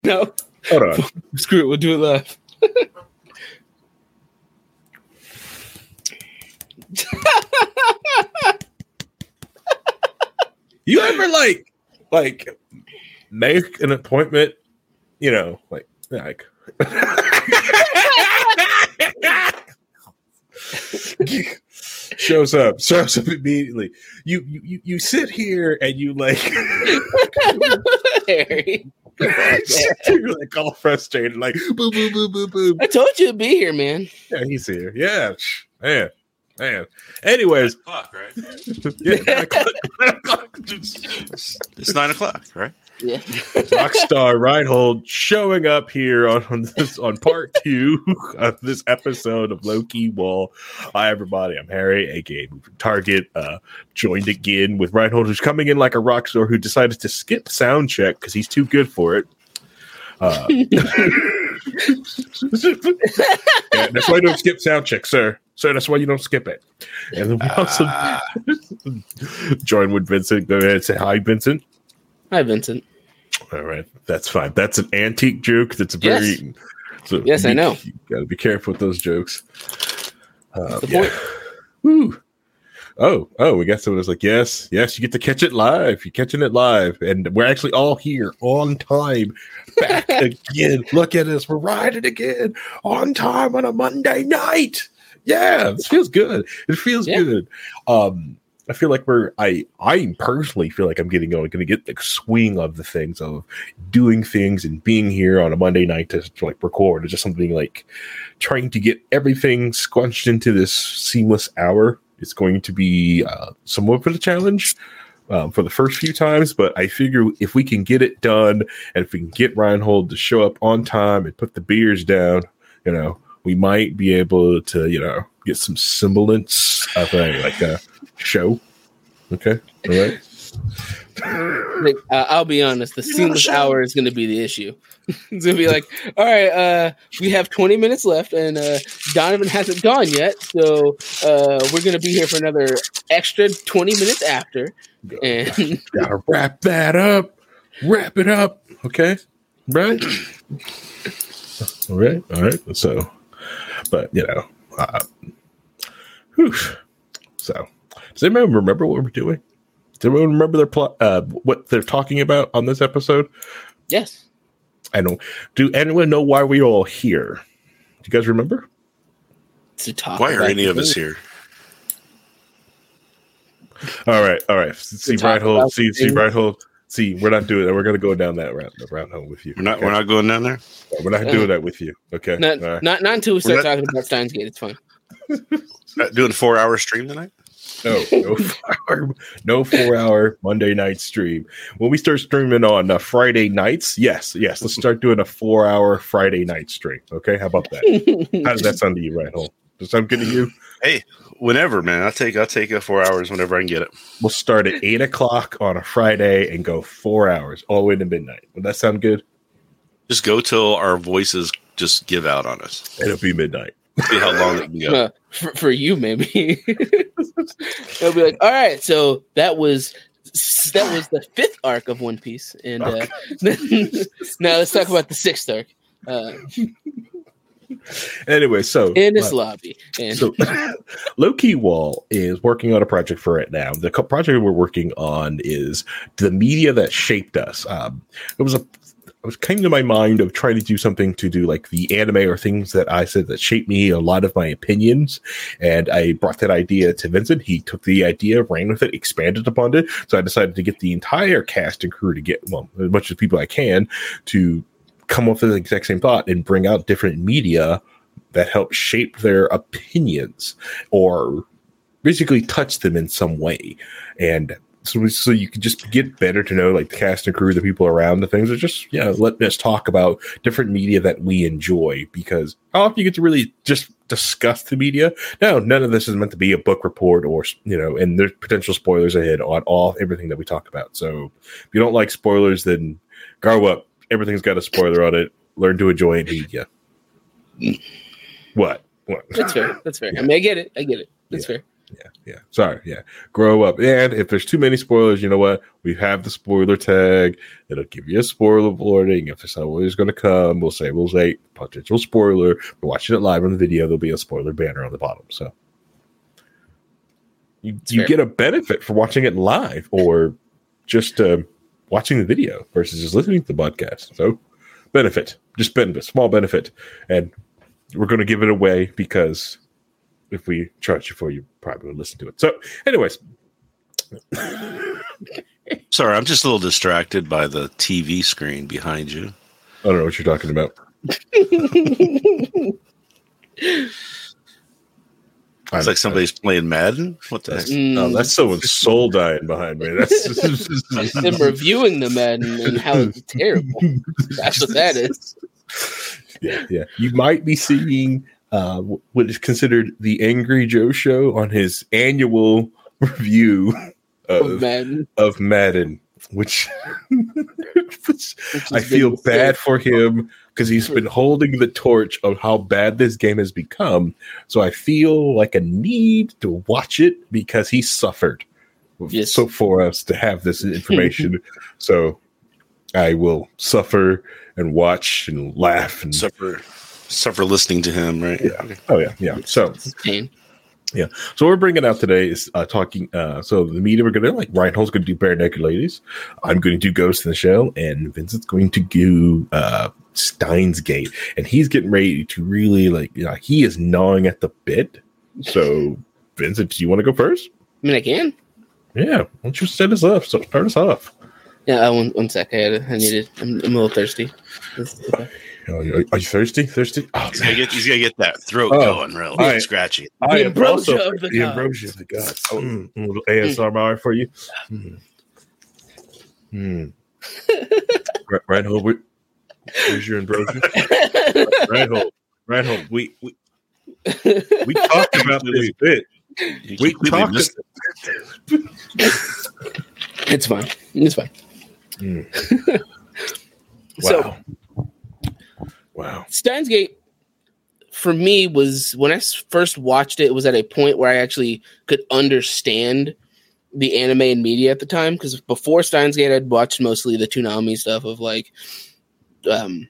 No. Hold on. Screw it. We'll do it live. You ever like like make an appointment, you know, like like shows up, shows up immediately. You you you sit here and you like Harry. You're like all frustrated, like boo boo boo boo boo. I told you to be here, man. Yeah, he's here. Yeah, man, man. Anyways, Clock, right? yeah, nine o'clock, nine o'clock. It's nine o'clock, right? Yeah. Rockstar Reinhold showing up here on, on this on part two of this episode of Low Key Wall. Hi everybody, I'm Harry, aka Target. Uh, joined again with Reinhold, who's coming in like a rock star who decided to skip sound check because he's too good for it. Uh, yeah, that's why you don't skip sound check, sir. Sir, that's why you don't skip it. And then we also join with Vincent. Go ahead and say hi, Vincent. Hi, Vincent. All right, that's fine. That's an antique joke. That's a very Yes. so Yes, I know. You gotta be careful with those jokes. Uh, yeah. Woo. Oh, oh, we got someone that's like, yes, yes, you get to catch it live. You're catching it live, and we're actually all here on time. Back again. Look at us. We're riding again on time on a Monday night. Yeah, this feels good. It feels Yeah. good. Um, I feel like we're I I personally feel like I'm getting going, going to get the swing of the things of doing things and being here on a Monday night to, to like record. It's just something like trying to get everything squunched into this seamless hour. It's going to be uh, somewhat of a challenge um, for the first few times, but I figure if we can get it done and if we can get Reinhold to show up on time and put the beers down, you know, we might be able to, you know, get some semblance of a like a show. Okay, all right. Like, uh, I'll be honest. The seamless hour is going to be the issue. it's going to be like, all right, uh, we have 20 minutes left, and uh, Donovan hasn't gone yet, so uh, we're going to be here for another extra 20 minutes after. And Gotta wrap that up. Wrap it up. Okay. Right. all right. All right. So, but you know, uh, whew. so does anyone remember what we're doing? Does anyone remember their plot? Uh, what they're talking about on this episode? yes, I don't. Do anyone know why we're all here? Do you guys remember? to talk. Why are any of us here? All right. All right. See, talk Reinhold. See, the see, thing. Reinhold. See, we're not doing that. We're gonna go down that route, the route home with you. We're not. Okay? We're not going down there. We're not doing that with you. Okay. Not, All right. not, not until we start not- talking about Steins Gate. It's fine. Not doing four hour stream tonight. No, no four hour, no four hour Monday night stream. When we start streaming on uh, Friday nights, yes, yes, let's start doing a four hour Friday night stream. Okay, how about that? How does that sound to you, Reinhold? Does that sound good to you? Hey, whenever, man. I'll take. I'll take a four hours whenever I can get it. We'll start at eight o'clock on a Friday and go four hours all the way to midnight. Would that sound good? Just go till our voices just give out on us. It'll be midnight. See how long it can go. Uh, for, for you, maybe. They'll be like, all right, so that was that was the fifth arc of One Piece, and uh, now let's talk about the sixth arc uh, Anyway, so in this uh, lobby. And so low key wall is working on a project for it now the co- project we're working on is the media that shaped us um it was a it was came to my mind of trying to do something to do like the anime or things that I said that shaped me, a lot of my opinions. And I brought that idea to Vincent. He took the idea, ran with it, expanded upon it. So I decided to get the entire cast and crew to get, well, as much as people I can to come up with the exact same thought and bring out different media that help shape their opinions or basically touch them in some way, and so so you can just get better to know like the cast and crew, the people around the things. Are just yeah, let us talk about different media that we enjoy because how often you get to really just discuss the media. No, none of this is meant to be a book report or you know, and there's potential spoilers ahead on all everything that we talk about. So if you don't like spoilers, then grow up. Everything's got a spoiler on it. Learn to enjoy it, media. What? What? That's fair. That's fair. I mean, I get it. I get it. That's Yeah. fair. Yeah, yeah. Sorry, yeah. Grow up. And if there's too many spoilers, you know what? We have the spoiler tag. It'll give you a spoiler warning. If it's always going to come, we'll say we'll say potential spoiler. We're watching it live on the video. There'll be a spoiler banner on the bottom. So you you get a benefit for watching it live or just uh, watching the video versus just listening to the podcast. So benefit, just benefit, small benefit, and we're going to give it away because if we charge you for, you probably would listen to it. So, anyways, Sorry, I'm just a little distracted by the TV screen behind you. I don't know what you're talking about. It's like somebody's playing Madden. What the heck? Mm, Oh, that's someone's soul dying behind me. That's them reviewing the Madden and how it's terrible. That's what that is. yeah, yeah. You might be seeing uh, what is considered the Angry Joe show on his annual review Of of, Madden. of Madden, which, which which I feel bad said. for him because he's hmm. been holding the torch of how bad this game has become. So I feel like a need to watch it because he suffered. Yes. So for us to have this information, so I will suffer and watch and laugh and Suffer, suffer listening to him, right? Yeah. oh yeah, yeah. So This pain. so what we're bringing out today is uh, talking. Uh, so the media we're gonna like Reinhold's gonna do Bare Naked Ladies. I'm going to do Ghost in the Shell, and Vincent's going to do uh, Steins Gate, and he's getting ready to really like. You know, he is gnawing at the bit. So Vincent, do you want to go first? I mean, I can. Yeah, why don't you set us up? So start us off. Yeah, uh, one, one sec. I, had, I needed. I'm, I'm a little thirsty. Are you, are you thirsty? Thirsty? Oh, He's gonna get, he's gonna get that throat Oh, going real all right. scratchy. I The am also ambrosia of the the gods. ambrosia of the gods. Oh, mm, a little ASMR for you. Mm. Mm. Right, Reinhold, where- where's your ambrosia? Reinhold, Reinhold, we we, we talked about this bit. You We talked. missed it's fine. It's fine. Mm. So Wow. Steins Gate for me was when I first watched it, it was at a point where I actually could understand the anime and media at the time. Because before Steins Gate, I'd watched mostly the Toonami stuff of like um,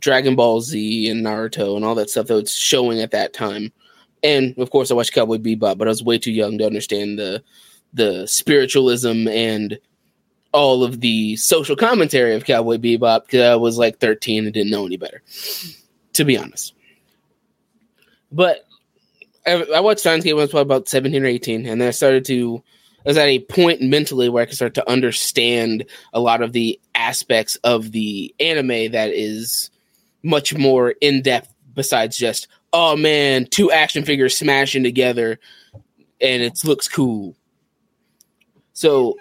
Dragon Ball Z and Naruto and all that stuff that was showing at that time. And of course, I watched Cowboy Bebop, but I was way too young to understand the the spiritualism and all of the social commentary of Cowboy Bebop because I was like 13 and didn't know any better, to be honest. But I, I watched Gate when I was probably about 17 or 18, and then I started to, I was at a point mentally where I could start to understand a lot of the aspects of the anime that is much more in depth besides just, oh man, two action figures smashing together and it looks cool. So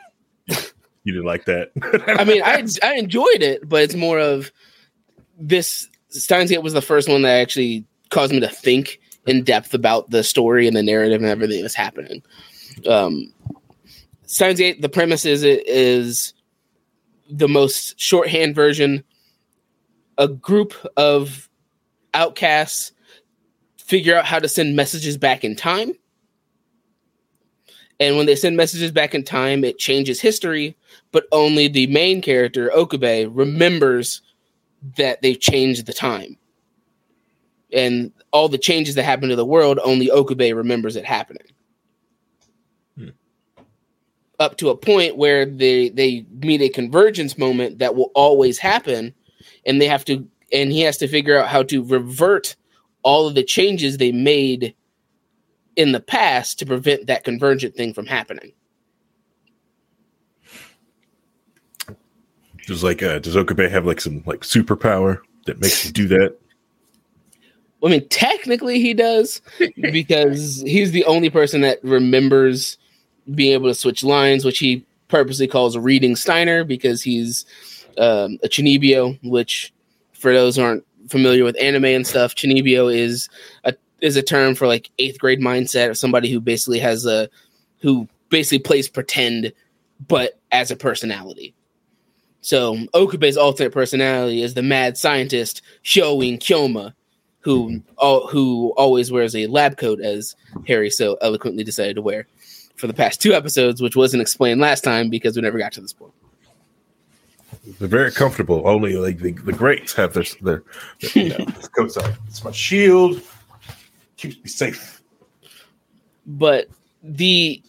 You didn't like that. I mean, I I enjoyed it, but it's more of this. Steins Gate was the first one that actually caused me to think in depth about the story and the narrative and everything that's happening. Um, Steins Gate, the premise is it is the most shorthand version. A group of outcasts figure out how to send messages back in time. And when they send messages back in time, it changes history but only the main character Okabe remembers that they've changed the time. And all the changes that happen to the world, only Okabe remembers it happening. Hmm. Up to a point where they they meet a convergence moment that will always happen, and they have to and he has to figure out how to revert all of the changes they made in the past to prevent that convergent thing from happening. Does like uh, does Okabe have like some like superpower that makes him do that? I mean, technically he does because he's the only person that remembers being able to switch lines, which he purposely calls reading Steiner because he's um, a Chunibyo, which for those aren't familiar with anime and stuff, Chunibyo is a is a term for like eighth grade mindset of somebody who basically has a who basically plays pretend but as a personality. So Okabe's alternate personality is the mad scientist Hououin Kyoma, who all, who always wears a lab coat, as Harry so eloquently decided to wear for the past two episodes, which wasn't explained last time because we never got to this point. They're very comfortable. Only like the, the greats have their their, their you know, coats on. It's my shield. Keeps me safe. But the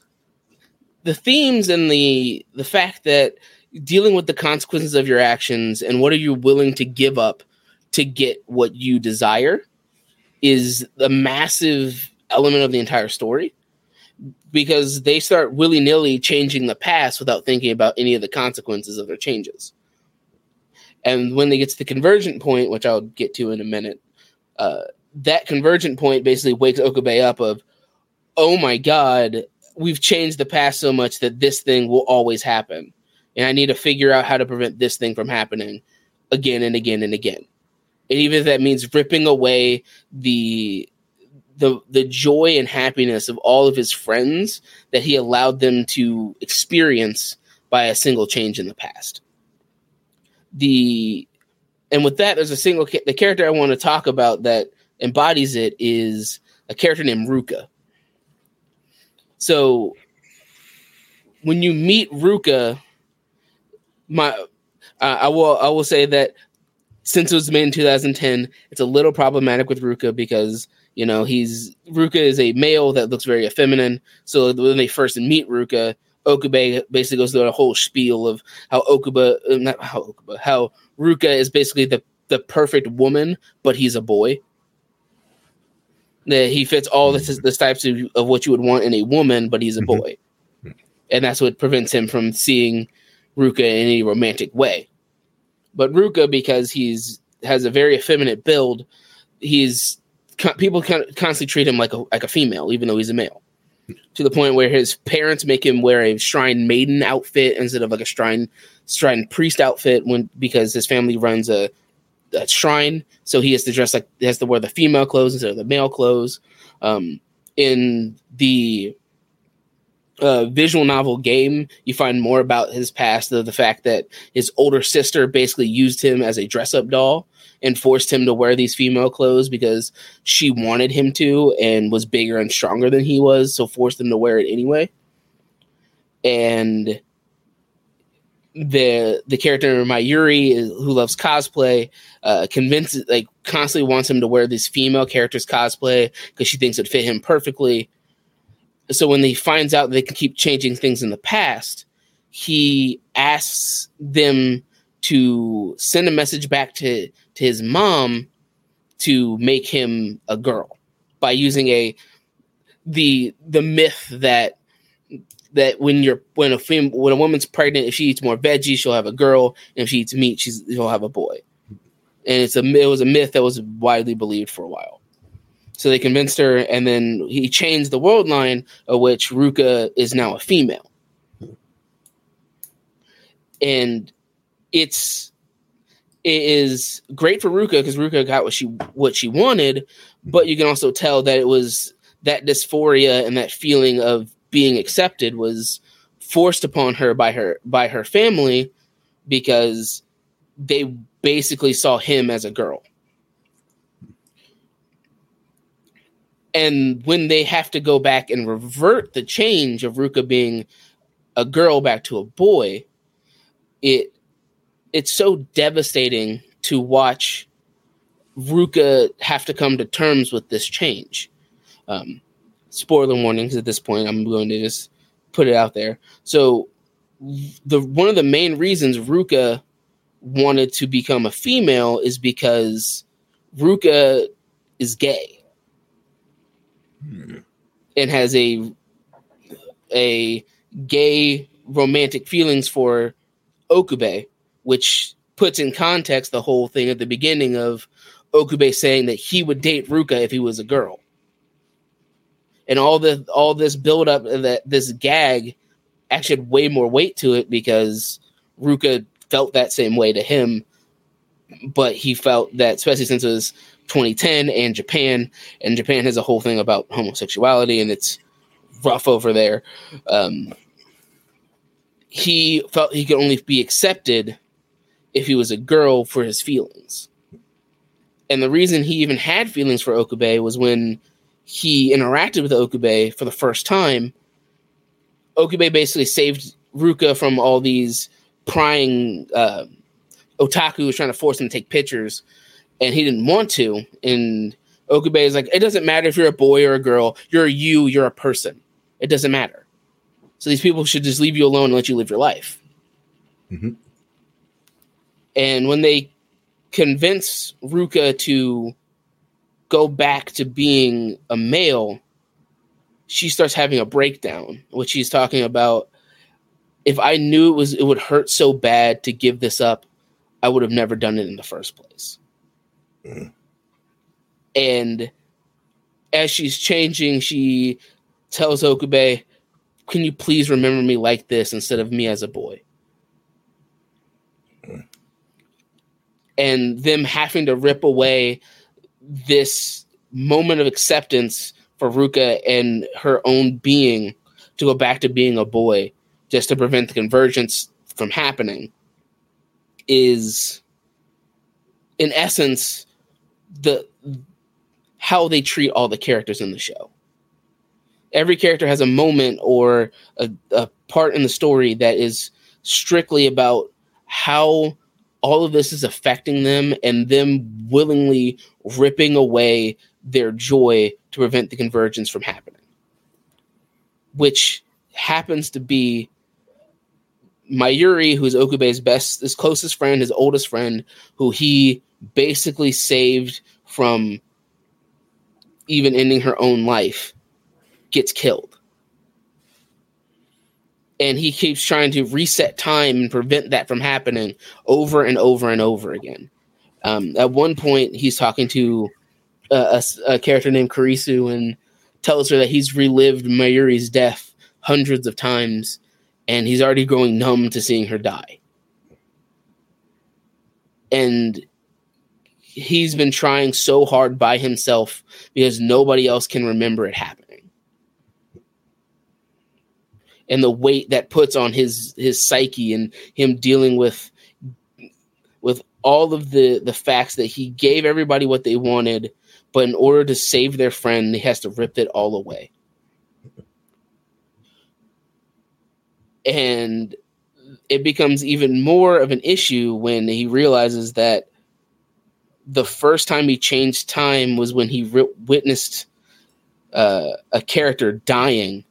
the themes and the the fact that dealing with the consequences of your actions and what are you willing to give up to get what you desire is a massive element of the entire story because they start willy-nilly changing the past without thinking about any of the consequences of their changes. And when they get to the convergent point which i'll get to in a minute uh, that convergent point basically wakes Okabe up of oh my god we've changed the past so much that this thing will always happen and i need to figure out how to prevent this thing from happening again and again and again and even if that means ripping away the the the joy and happiness of all of his friends that he allowed them to experience by a single change in the past. The and with that, there's a single the character I want to talk about that embodies it is a character named Ruka. So when you meet Ruka, my uh, I will I will say that since it was made in 2010, it's a little problematic with Ruka because you know he's Ruka is a male that looks very effeminate. So when they first meet Ruka, Okube basically goes through a whole spiel of how Okuba, uh, not how Okuba, how Ruka is basically the the perfect woman, but he's a boy. That he fits all the, the types of, of what you would want in a woman, but he's a mm-hmm. boy, and that's what prevents him from seeing Ruka in any romantic way. But Ruka, because he's has a very effeminate build, he's people constantly treat him like a like a female, even though he's a male. To the point where his parents make him wear a shrine maiden outfit instead of like a shrine shrine priest outfit when because his family runs a, a shrine, so he has to dress like he has to wear the female clothes instead of the male clothes. Um, in the uh, visual novel game, you find more about his past, the, the fact that his older sister basically used him as a dress up doll and forced him to wear these female clothes because she wanted him to and was bigger and stronger than he was, so forced him to wear it anyway. And the the character Mayuri, who loves cosplay, uh, convinces like constantly wants him to wear this female character's cosplay because she thinks it fit him perfectly so when he finds out they can keep changing things in the past, he asks them to send a message back to, to his mom to make him a girl by using a the the myth that that when you're when a fem, when a woman's pregnant, if she eats more veggies, she'll have a girl, and if she eats meat, she's she'll have a boy. And it's a it was a myth that was widely believed for a while. So they convinced her, and then he changed the world line, of which Ruka is now a female. And it's it is great for Ruka because Ruka got what she what she wanted, but you can also tell that it was that dysphoria and that feeling of being accepted was forced upon her by her by her family because they basically saw him as a girl. And when they have to go back and revert the change of Ruka being a girl back to a boy, it it's so devastating to watch Ruka have to come to terms with this change. Um, spoiler warnings at this point. I'm going to just put it out there. So the one of the main reasons Ruka wanted to become a female is because Ruka is gay and has a a gay romantic feelings for Okube, which puts in context the whole thing at the beginning of Okube saying that he would date Ruka if he was a girl. And all the all this build up that this gag actually had way more weight to it because Ruka felt that same way to him, but he felt that especially since it was 2010 and Japan, and Japan has a whole thing about homosexuality and it's rough over there. Um, he felt he could only be accepted if he was a girl for his feelings. And the reason he even had feelings for Okube was when he interacted with Okube for the first time. Okube basically saved Ruka from all these prying uh, otaku was trying to force him to take pictures, and he didn't want to. And Okube is like, it doesn't matter if you're a boy or a girl. You're you. You're a person. It doesn't matter. So these people should just leave you alone and let you live your life. Mm-hmm. And when they convince Ruka to go back to being a male, she starts having a breakdown, which she's talking about. If I knew it was it would hurt so bad to give this up, I would have never done it in the first place. Mm. And as she's changing, she tells Okube, Can you please remember me like this instead of me as a boy? And them having to rip away this moment of acceptance for Ruka and her own being to go back to being a boy just to prevent the convergence from happening is in essence the how they treat all the characters in the show. Every character has a moment or a, a part in the story that is strictly about how all of this is affecting them and them willingly ripping away their joy to prevent the convergence from happening which happens to be Mayuri, who's Okube's best, his closest friend, his oldest friend, who he basically saved from even ending her own life, gets killed. And he keeps trying to reset time and prevent that from happening over and over and over again. Um, at one point, he's talking to a, a, character named Kurisu and tells her that he's relived Mayuri's death hundreds of times and he's already growing numb to seeing her die. And he's been trying so hard by himself because nobody else can remember it happening. And the weight that puts on his his psyche and him dealing with with all of the the facts that he gave everybody what they wanted, but in order to save their friend, he has to rip it all away. And it becomes even more of an issue when he realizes that the first time he changed time was when he re- witnessed uh, a character dying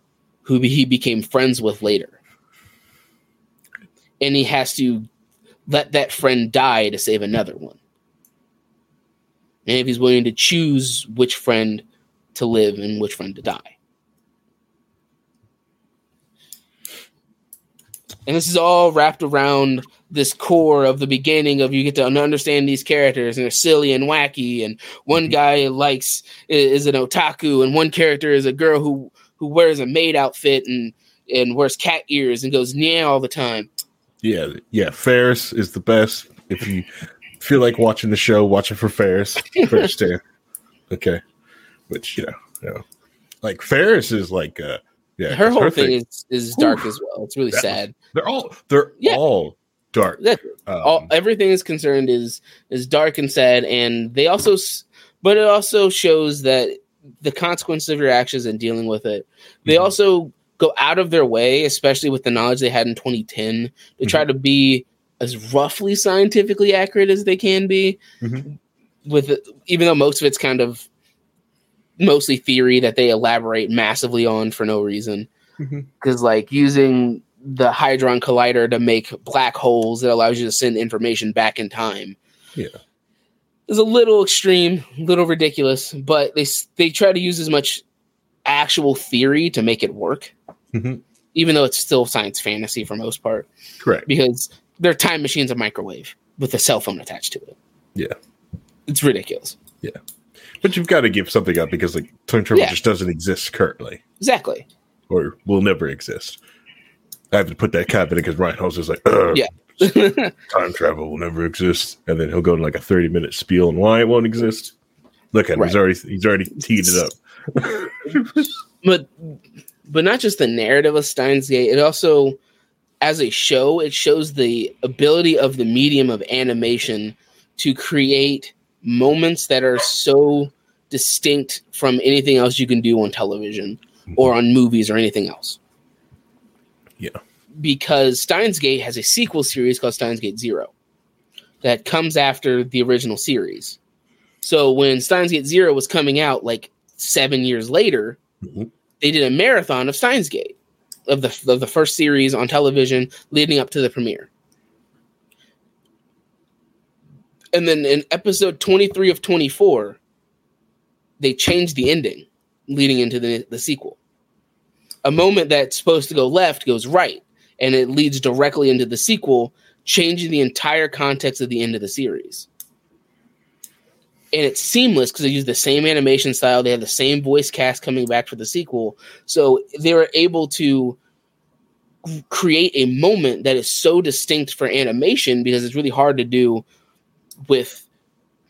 who he became friends with later. And he has to let that friend die to save another one. And if he's willing to choose which friend to live and which friend to die and this is all wrapped around this core of the beginning of you get to understand these characters and they're silly and wacky and one Mm-hmm. guy likes is an otaku and one character is a girl who who wears a maid outfit and and wears cat ears and goes yeah all the time Yeah, yeah. Faris is the best. If you feel like watching the show, watch it for Faris. Faris too. Okay, which you know, you know, like Faris is like, uh, yeah, her whole thing, is is dark as well it's really sad they're all they're Yeah. all dark. that Um, all everything is concerned is is dark and sad and they also but it also shows that the consequences of your actions and dealing with it they Mhm. also go out of their way especially with the knowledge they had in 2010 to try to be as roughly scientifically accurate as they can be Mhm. with even though most of it's kind of mostly theory that they elaborate massively on for no reason because like using the hadron collider to make black holes that allows you to send information back in time Yeah. It's a little extreme a little ridiculous but they they try to use as much actual theory to make it work Mhm. even though it's still science fantasy for most part correct. because they're time machines a microwave with a cell phone attached to it Yeah. It's ridiculous. Yeah. But you've got to give something up because like time travel Yeah. just doesn't exist currently, Exactly. or will never exist. I have to put that caveat because Ryan House is like, "Ugh, Yeah. time travel will never exist, and then he'll go to like a thirty minute spiel on why it won't exist. Look at him; he's already he's already teed it up. but but not just the narrative of Steins Gate, it also as a show, it shows the ability of the medium of animation to create moments that are so distinct from anything else you can do on television or mm-hmm. on movies or anything else. Yeah. Because Steins Gate has a sequel series called Steins Gate Zero that comes after the original series. So when Steins Gate Zero was coming out like seven years later, Mhm. they did a marathon of Steins Gate of the of the first series on television leading up to the premiere. And then in episode 23 of 24, they changed the ending leading into the, the sequel. A moment that's supposed to go left goes right, and it leads directly into the sequel, changing the entire context of the end of the series. And it's seamless because they use the same animation style. They have the same voice cast coming back for the sequel. So they were able to create a moment that is so distinct for animation because it's really hard to do with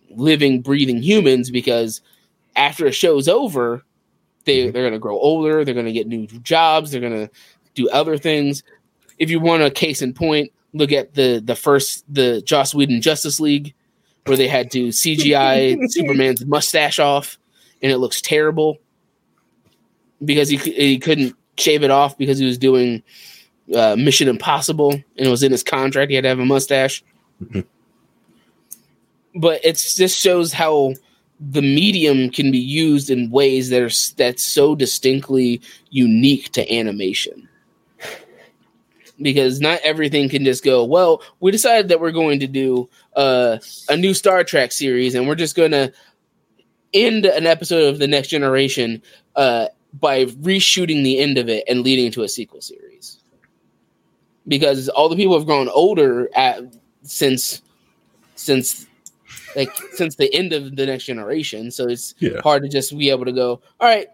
living, breathing humans because after a show's over, they, they're going to grow older, they're going to get new jobs, they're going to do other things. If you want a case in point, look at the the first the Joss Whedon Justice League where they had to CGI Superman's mustache off and it looks terrible because he, he couldn't shave it off because he was doing uh, Mission Impossible and it was in his contract. He had to have a mustache. but it's just shows how the medium can be used in ways that are that's so distinctly unique to animation. Because not everything can just go well we decided that we're going to do uh, a new star trek series and we're just going to end an episode of the next generation uh, by reshooting the end of it and leading to a sequel series. Because all the people have grown older at, since since like since the end of the next generation so it's Yeah. hard to just be able to go all right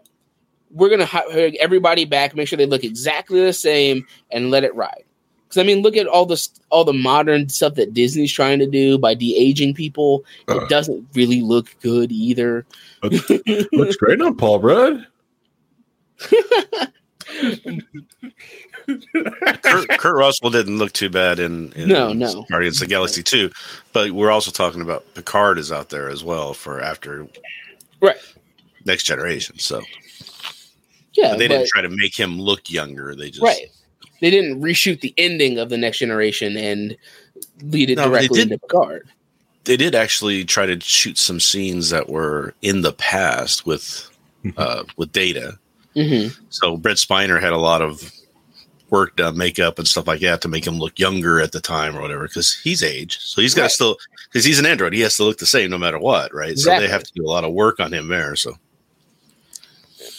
we're gonna hire everybody back make sure they look exactly the same and let it ride because i mean look at all this all the modern stuff that disney's trying to do by de-aging people Uh. it doesn't really look good either Looks great on Paul Rudd. Kurt, Kurt Russell didn't look too bad in, in No, no. Guardians of the Galaxy 2, but we're also talking about Picard is out there as well for after right next generation. So yeah but they but- didn't try to make him look younger. They just right they didn't reshoot the ending of the next generation and lead it No, directly did- into picard they did actually try to shoot some scenes that were in the past with uh, with data. hmm So Brent Spiner had a lot of work done, makeup and stuff like that to make him look younger at the time or whatever, because he's aged. So he's got to Right. still because he's an android, he has to look the same no matter what, right? So they have to do a lot of work on him there. So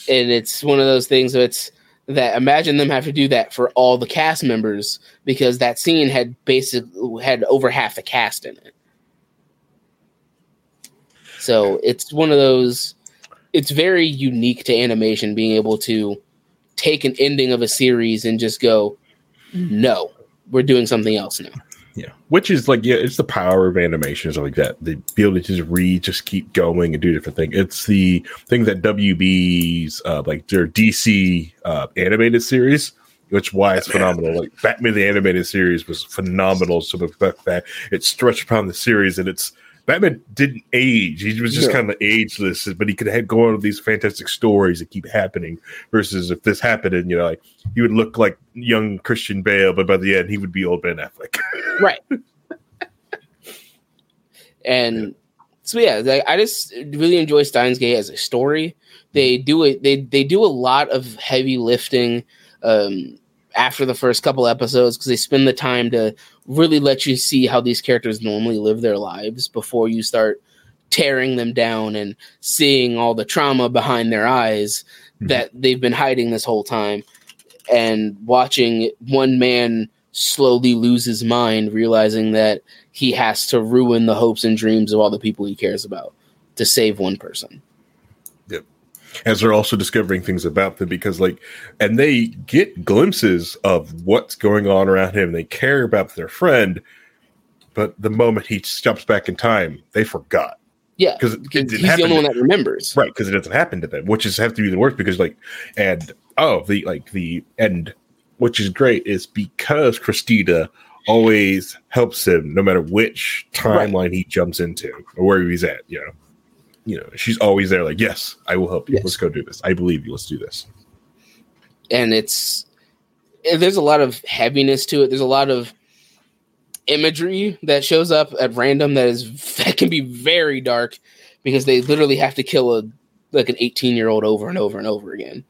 and it's one of those things that's that imagine them have to do that for all the cast members because that scene had basically had over half the cast in it so it's one of those it's very unique to animation being able to take an ending of a series and just go no we're doing something else now Yeah, which is like yeah, it's the power of animation and like that. The ability to just read, just keep going and do different things. It's the thing that WB's uh, like their DC uh, animated series, which why it's phenomenal. Like Batman the animated series was phenomenal. So the fact that it stretched upon the series and it's Batman didn't age. He was just No. kind of ageless, but he could have go on with these fantastic stories that keep happening. Versus if this happened, and you know, like he would look like young Christian Bale, but by the end he would be old Ben Affleck. right and so yeah like, i just really enjoy steins gate as a story they do it they they do a lot of heavy lifting um after the first couple episodes because they spend the time to really let you see how these characters normally live their lives before you start tearing them down and seeing all the trauma behind their eyes Mhm. that they've been hiding this whole time and watching one man slowly lose his mind realizing that he has to ruin the hopes and dreams of all the people he cares about to save one person. As they're also discovering things about them because like and they get glimpses of what's going on around him. They care about their friend, but the moment he jumps back in time, they forgot. Yeah, 'Cause it- it he's the only one that remembers. Right, because it doesn't happen to them, which is have to be the worst because like and oh the like the end which is great is because Christina always helps him no matter which timeline he jumps into or where he's at, you know. You know, she's always there, like, yes, I will help you. Yes. Let's go do this. I believe you. Let's do this. and it's there's a lot of heaviness to it. There's a lot of imagery that shows up at random that is that can be very dark because they literally have to kill a like an 18 year old over and over and over again,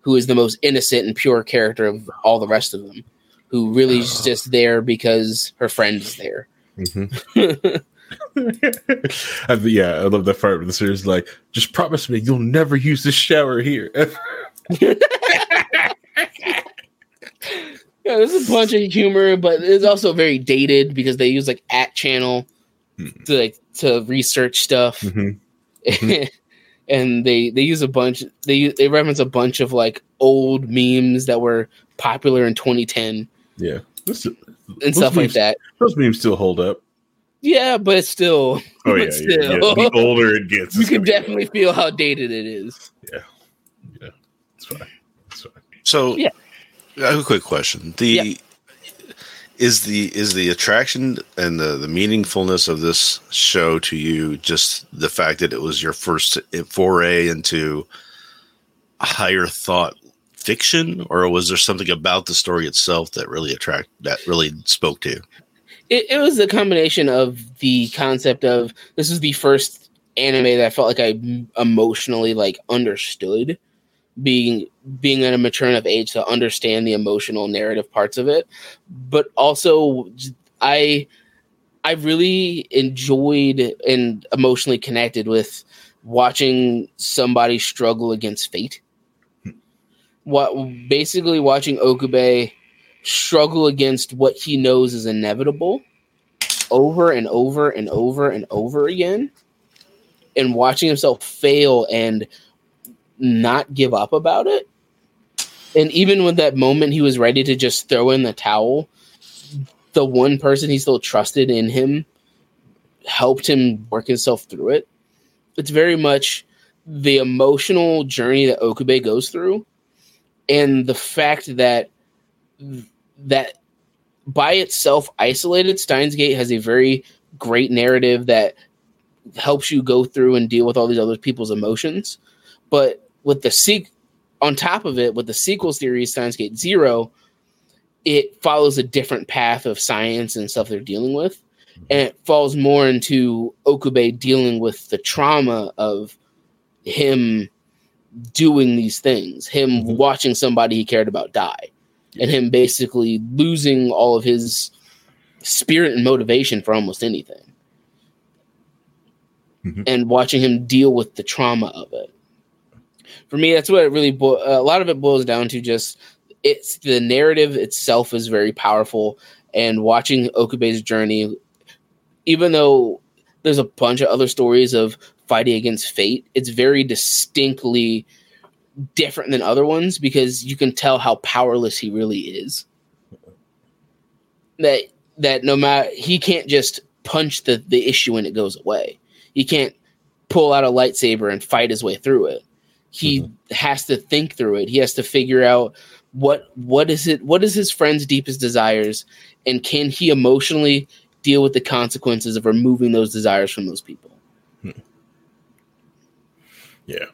who is the most innocent and pure character of all the rest of them, who really is just there because her friend is there. Mhm. I- yeah, I love that part where the series is like, just promise me you'll never use this shower here. Yeah, there's a bunch of humor, but it's also very dated because they use like at channel to like to research stuff. Mhm. and they they use a bunch they they reference a bunch of like old memes that were popular in 2010 Yeah. This- and stuff like that. Those memes still hold up. Yeah, but it's still Oh but yeah, yeah, still, yeah. The older it gets, you can gonna be- definitely feel how dated it is. Yeah, yeah, it's fine. It's fine. So, Yeah. I have a quick question. The Yeah. is the is the attraction and the the meaningfulness of this show to you just the fact that it was your first foray into higher thought fiction, or was there something about the story itself that really attract that really spoke to you? It, it was a combination of the concept of this is the first anime that I felt like I emotionally like understood being being at a mature enough age to understand the emotional narrative parts of it. But also i i really enjoyed and emotionally connected with watching somebody struggle against fate. Hmm. What basically watching okube struggle against what he knows is inevitable over and over and over and over again and watching himself fail and not give up about it. And even with that moment he was ready to just throw in the towel, the one person he still trusted in him helped him work himself through it. It's very much the emotional journey that Okube goes through and the fact that that by itself isolated Steins Gate has a very great narrative that helps you go through and deal with all these other people's emotions. But with the seek on top of it with the sequel series Steins Gate Zero, it follows a different path of science and stuff they're dealing with, and it falls more into Okube dealing with the trauma of him doing these things, him Mhm. watching somebody he cared about die, and him basically losing all of his spirit and motivation for almost anything. Mhm. And watching him deal with the trauma of it for me that's what it really bo- a lot of it boils down to just it's the narrative itself is very powerful and watching okube's journey even though there's a bunch of other stories of fighting against fate it's very distinctly different than other ones because you can tell how powerless he really is. That that no matter he can't just punch the the issue and it goes away. He can't pull out a lightsaber and fight his way through it. He mm-hmm. has to think through it. He has to figure out what what is it what is his friend's deepest desires and can he emotionally deal with the consequences of removing those desires from those people. Hmm. Yeah,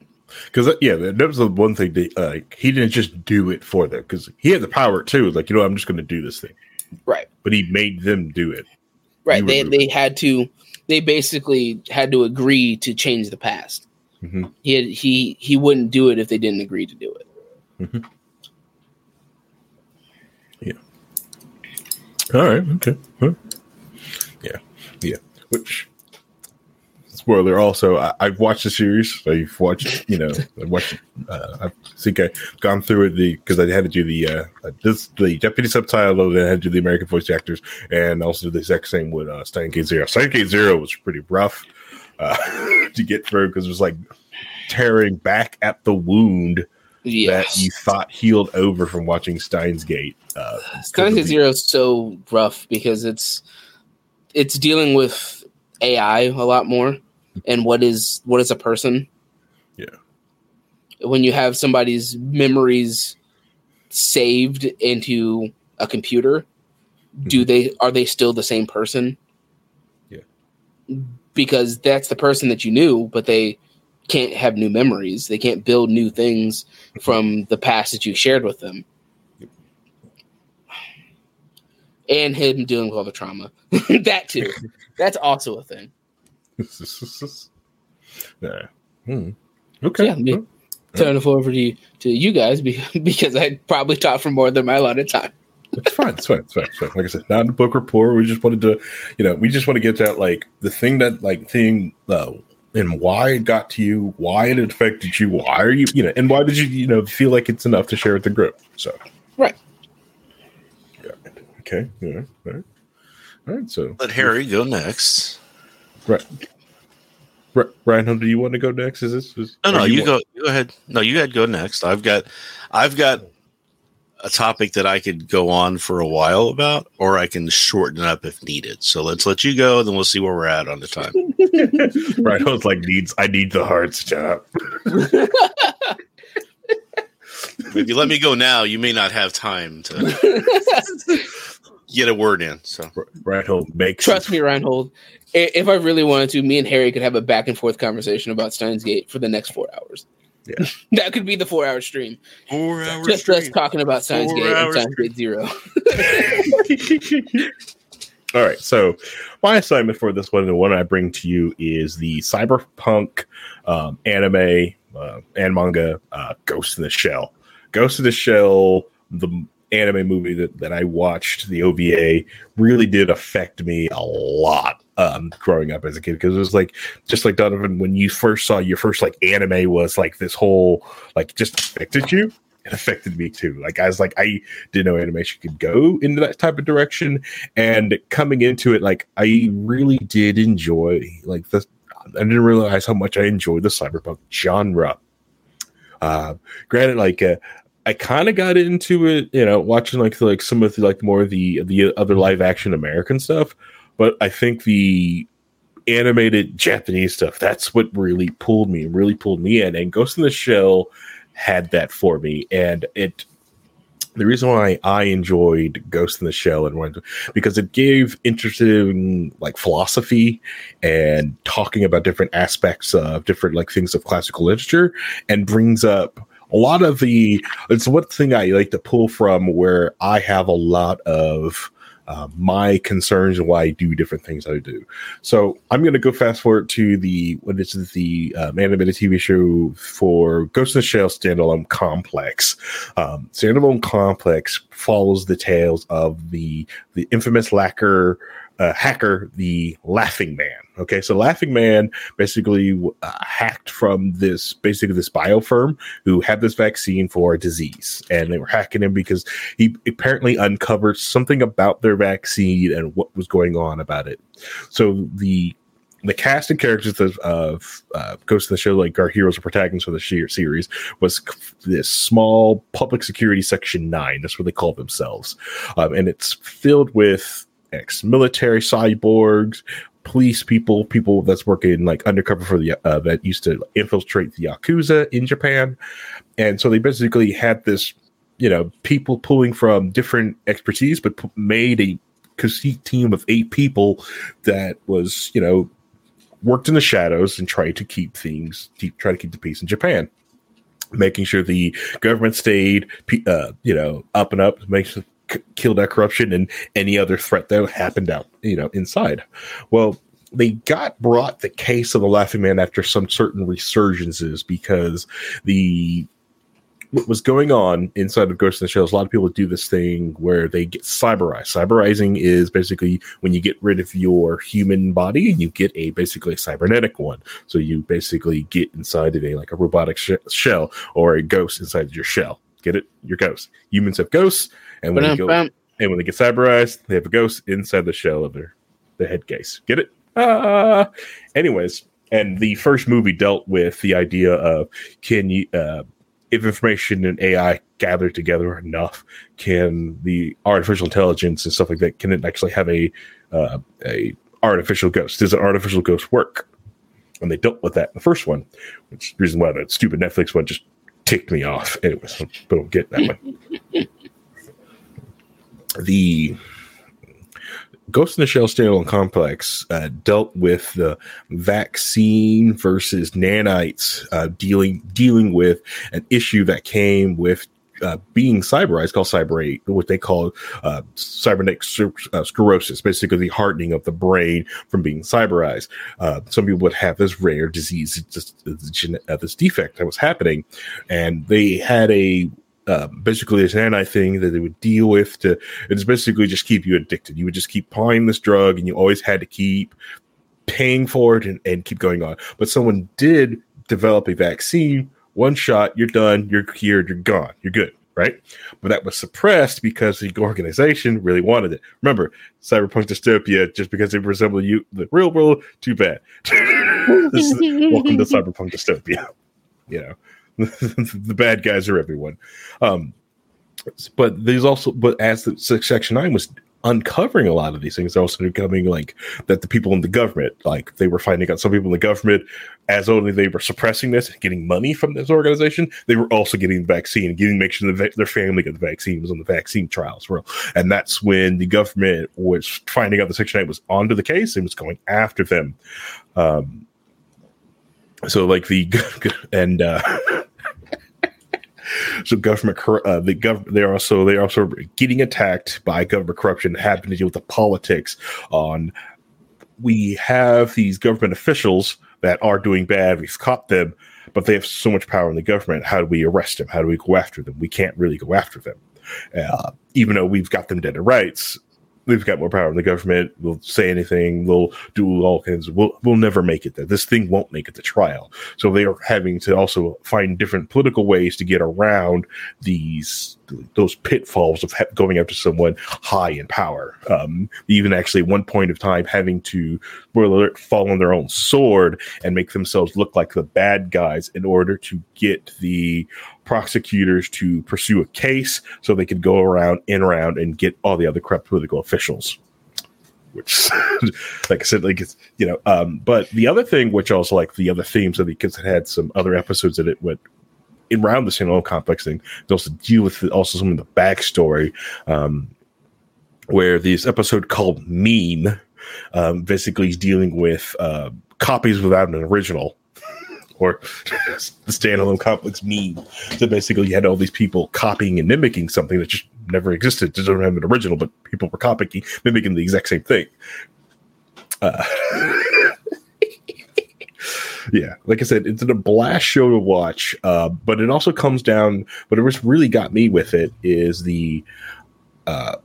because yeah, that was the one thing. That, uh, he didn't just do it for them because he had the power too. Like you know, I'm just going to do this thing, Right. but he made them do it. Right. They they had to they basically had to agree to change the past. Mhm. He had, he he wouldn't do it if they didn't agree to do it. Yeah. All right. Okay. Huh. Yeah. Yeah. Which spoiler. Also, I, I've watched the series. I've watched, you know, I watched. Uh, I think I've gone through it because I had to do the uh, this the Japanese subtitle, then I had to do the American voice actors, and also the exact same with uh, Steins Gate Zero. Steins Gate Zero was pretty rough uh, to get through because it was like tearing back at the wound Yes. that you thought healed over from watching Steins Gate. Uh, Steins Gate Zero is so rough because it's it's dealing with AI a lot more and what is what is a person. Yeah. When you have somebody's memories saved into a computer, do mm-hmm. they are they still the same person? Yeah. Because that's the person that you knew, but they can't have new memories. They can't build new things mm-hmm. from the past that you shared with them. And him dealing with all the trauma. that too. That's also a thing. yeah. Hmm. Okay. Yeah, me- Turn the floor over to you, to you guys because I probably talked for more than my allotted time. It's fine. It's fine. It's fine. It's fine. Like I said, not a book report. We just wanted to, you know, we just want to get that like the thing that like thing uh, and why it got to you, why it affected you, why are you, you know, and why did you, you know, feel like it's enough to share with the group. So Right. yeah. Okay. Yeah. All right. All right. So Let Harry go next. Right. Right, Ryan, do you want to go next? Is this? Is, No, no, you, want- go. You go ahead. No, you had go next. I've got, I've got a topic that I could go on for a while about, or I can shorten it up if needed. So let's let you go, and then we'll see where we're at on the time. Right, I was like, needs I need the hard stop. if you let me go now, you may not have time to get a word in. So Reinhold he'll make Trust me, Reinhold. If I really wanted to, me and Harry could have a back and forth conversation about Steins Gate for the next four hours. Yeah. that could be the four hour stream. four hours. Just us talking about Steins Four Gate and Steins Gate Zero. All right, so my assignment for this one, the one I bring to you, is the cyberpunk um, anime uh, and manga uh, Ghost in the Shell. Ghost in the Shell, the anime movie that, that I watched, the OVA, really did affect me a lot um, growing up as a kid because it was like just like Donovan, when you first saw your first like anime was like this whole like just affected you. It affected me too. Like I was like I didn't know animation could go into that type of direction and coming into it like i really did enjoy like the i didn't realize how much i enjoyed the cyberpunk genre uh granted like uh, i kind of got into it you know watching like like some of the like more of the the other live action american stuff but i think the animated japanese stuff that's what really pulled me really pulled me in and ghost in the shell had that for me and it the reason why I enjoyed Ghost in the Shell and to, because it gave interesting like philosophy and talking about different aspects of different like things of classical literature and brings up a lot of the it's one thing I like to pull from where I have a lot of uh, my concerns and why I do different things I do. So I'm going to go fast forward to the what is it, the um, animated TV show for Ghost in the Shell standalone complex. Um, standalone complex follows the tales of the the infamous lacquer uh, hacker, the Laughing Man. Okay, so Laughing Man basically uh, hacked from this basically this bio firm who had this vaccine for a disease, and they were hacking him because he apparently uncovered something about their vaccine and what was going on about it. So the the cast and characters of, of uh, Ghost the Show, like our heroes or protagonists for the series, was this small public security section nine. That's what they call themselves, um, and it's filled with ex-military cyborgs, police people, people that's working like undercover for the uh, that used to infiltrate the yakuza in Japan, and so they basically had this, you know, people pulling from different expertise, but p- made a conceit team of eight people that was, you know, worked in the shadows and tried to keep things, keep, try to keep the peace in Japan. Making sure the government stayed, uh, you know, up and up, makes kill that corruption and any other threat that happened out, you know, inside. Well, they got brought the case of the Laughing Man after some certain resurgences because the what was going on inside of Ghost in the Shell is a lot of people do this thing where they get cyberized. Cyberizing is basically when you get rid of your human body and you get a basically a cybernetic one. So you basically get inside of a like a robotic sh- shell or a ghost inside your shell. Get it? Your ghost. Humans have ghosts, and when they go and when they get cyberized, they have a ghost inside the shell of their the head case. Get it? Ah. Anyways, and the first movie dealt with the idea of can you uh, if information and AI gather together enough, can the artificial intelligence and stuff like that can it actually have a uh, a artificial ghost? Does an artificial ghost work? And they dealt with that in the first one, which is the reason why that stupid Netflix one just ticked me off. Anyways, we'll get that one. the Ghost in the Shell standalone complex uh, dealt with the vaccine versus nanites uh, dealing dealing with an issue that came with uh, being cyberized called cyber 8 what they call uh, cybernetic uh, sclerosis basically the hardening of the brain from being cyberized uh, some people would have this rare disease uh, this defect that was happening and they had a uh, basically this anti thing that they would deal with to it's basically just keep you addicted. You would just keep buying this drug and you always had to keep paying for it and, and keep going on. But someone did develop a vaccine, one shot, you're done, you're cured, you're gone, you're good, right? But that was suppressed because the organization really wanted it. Remember, cyberpunk dystopia, just because it resemble you the real world, too bad. is, welcome to cyberpunk dystopia. You know. the bad guys are everyone. Um, but there's also, but as the Section Nine was uncovering a lot of these things, they're also becoming like that the people in the government, like they were finding out some people in the government, as only they were suppressing this and getting money from this organization, they were also getting the vaccine getting make sure the, their family got the vaccine was on the vaccine trials. Well, and that's when the government was finding out the Section Eight was onto the case and was going after them. Um, so like the and uh so government uh, the gov they're also they're also getting attacked by government corruption having to deal with the politics on we have these government officials that are doing bad. We've caught them but they have so much power in the government. How do we arrest them? How do we go after them? We can't really go after them. Uh, even though we've got them dead to rights we've got more power in the government. We'll say anything. We'll do all kinds. Of, we'll we'll never make it there. This thing won't make it to trial. So they are having to also find different political ways to get around these those pitfalls of going after someone high in power. Um, even actually, one point of time, having to alert, fall on their own sword and make themselves look like the bad guys in order to get the prosecutors to pursue a case, so they could go around and around and get all the other corrupt political officials which like i said like it's you know um but the other thing which also like the other themes of the because it had some other episodes that it went around the Standalone complex thing, they also deal with the, also some of the backstory, um, where this episode called mean um, basically is dealing with uh, copies without an original. Or the standalone complex meme. So basically, you had all these people copying and mimicking something that just never existed. It doesn't have an original, but people were copying, mimicking the exact same thing. Uh, yeah, like I said, it's a blast show to watch. Uh, but it also comes down. But it was really got me with it is the uh,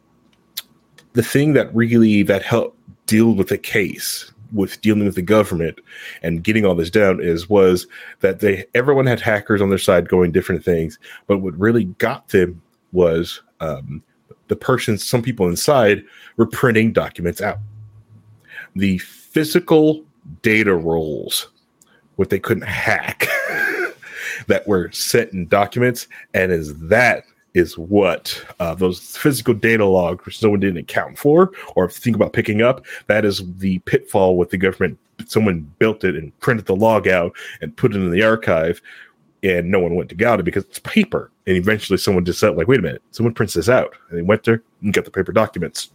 the thing that really that helped deal with the case with dealing with the government and getting all this down is was that they everyone had hackers on their side going different things, but what really got them was um, the person. Some people inside were printing documents out. The physical data rolls what they couldn't hack that were sent in documents, and is that is what uh, those physical data logs, which someone didn't account for or think about picking up, that is the pitfall with the government. Someone built it and printed the log out and put it in the archive, and no one went to get it because it's paper. And eventually, someone just said, "Like, wait a minute, someone prints this out," and they went there and got the paper documents.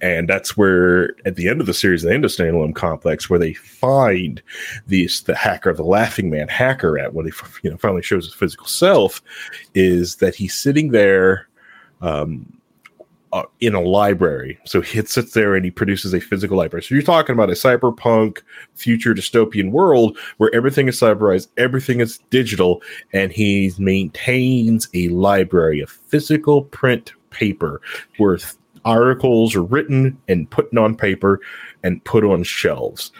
And that's where, at the end of the series, the end of Standalone Complex, where they find this the hacker, the Laughing Man hacker, at when he you know finally shows his physical self, is that he's sitting there, um, uh, in a library. So he sits there and he produces a physical library. So you're talking about a cyberpunk future dystopian world where everything is cyberized, everything is digital, and he maintains a library of physical print paper where articles are written and put on paper and put on shelves.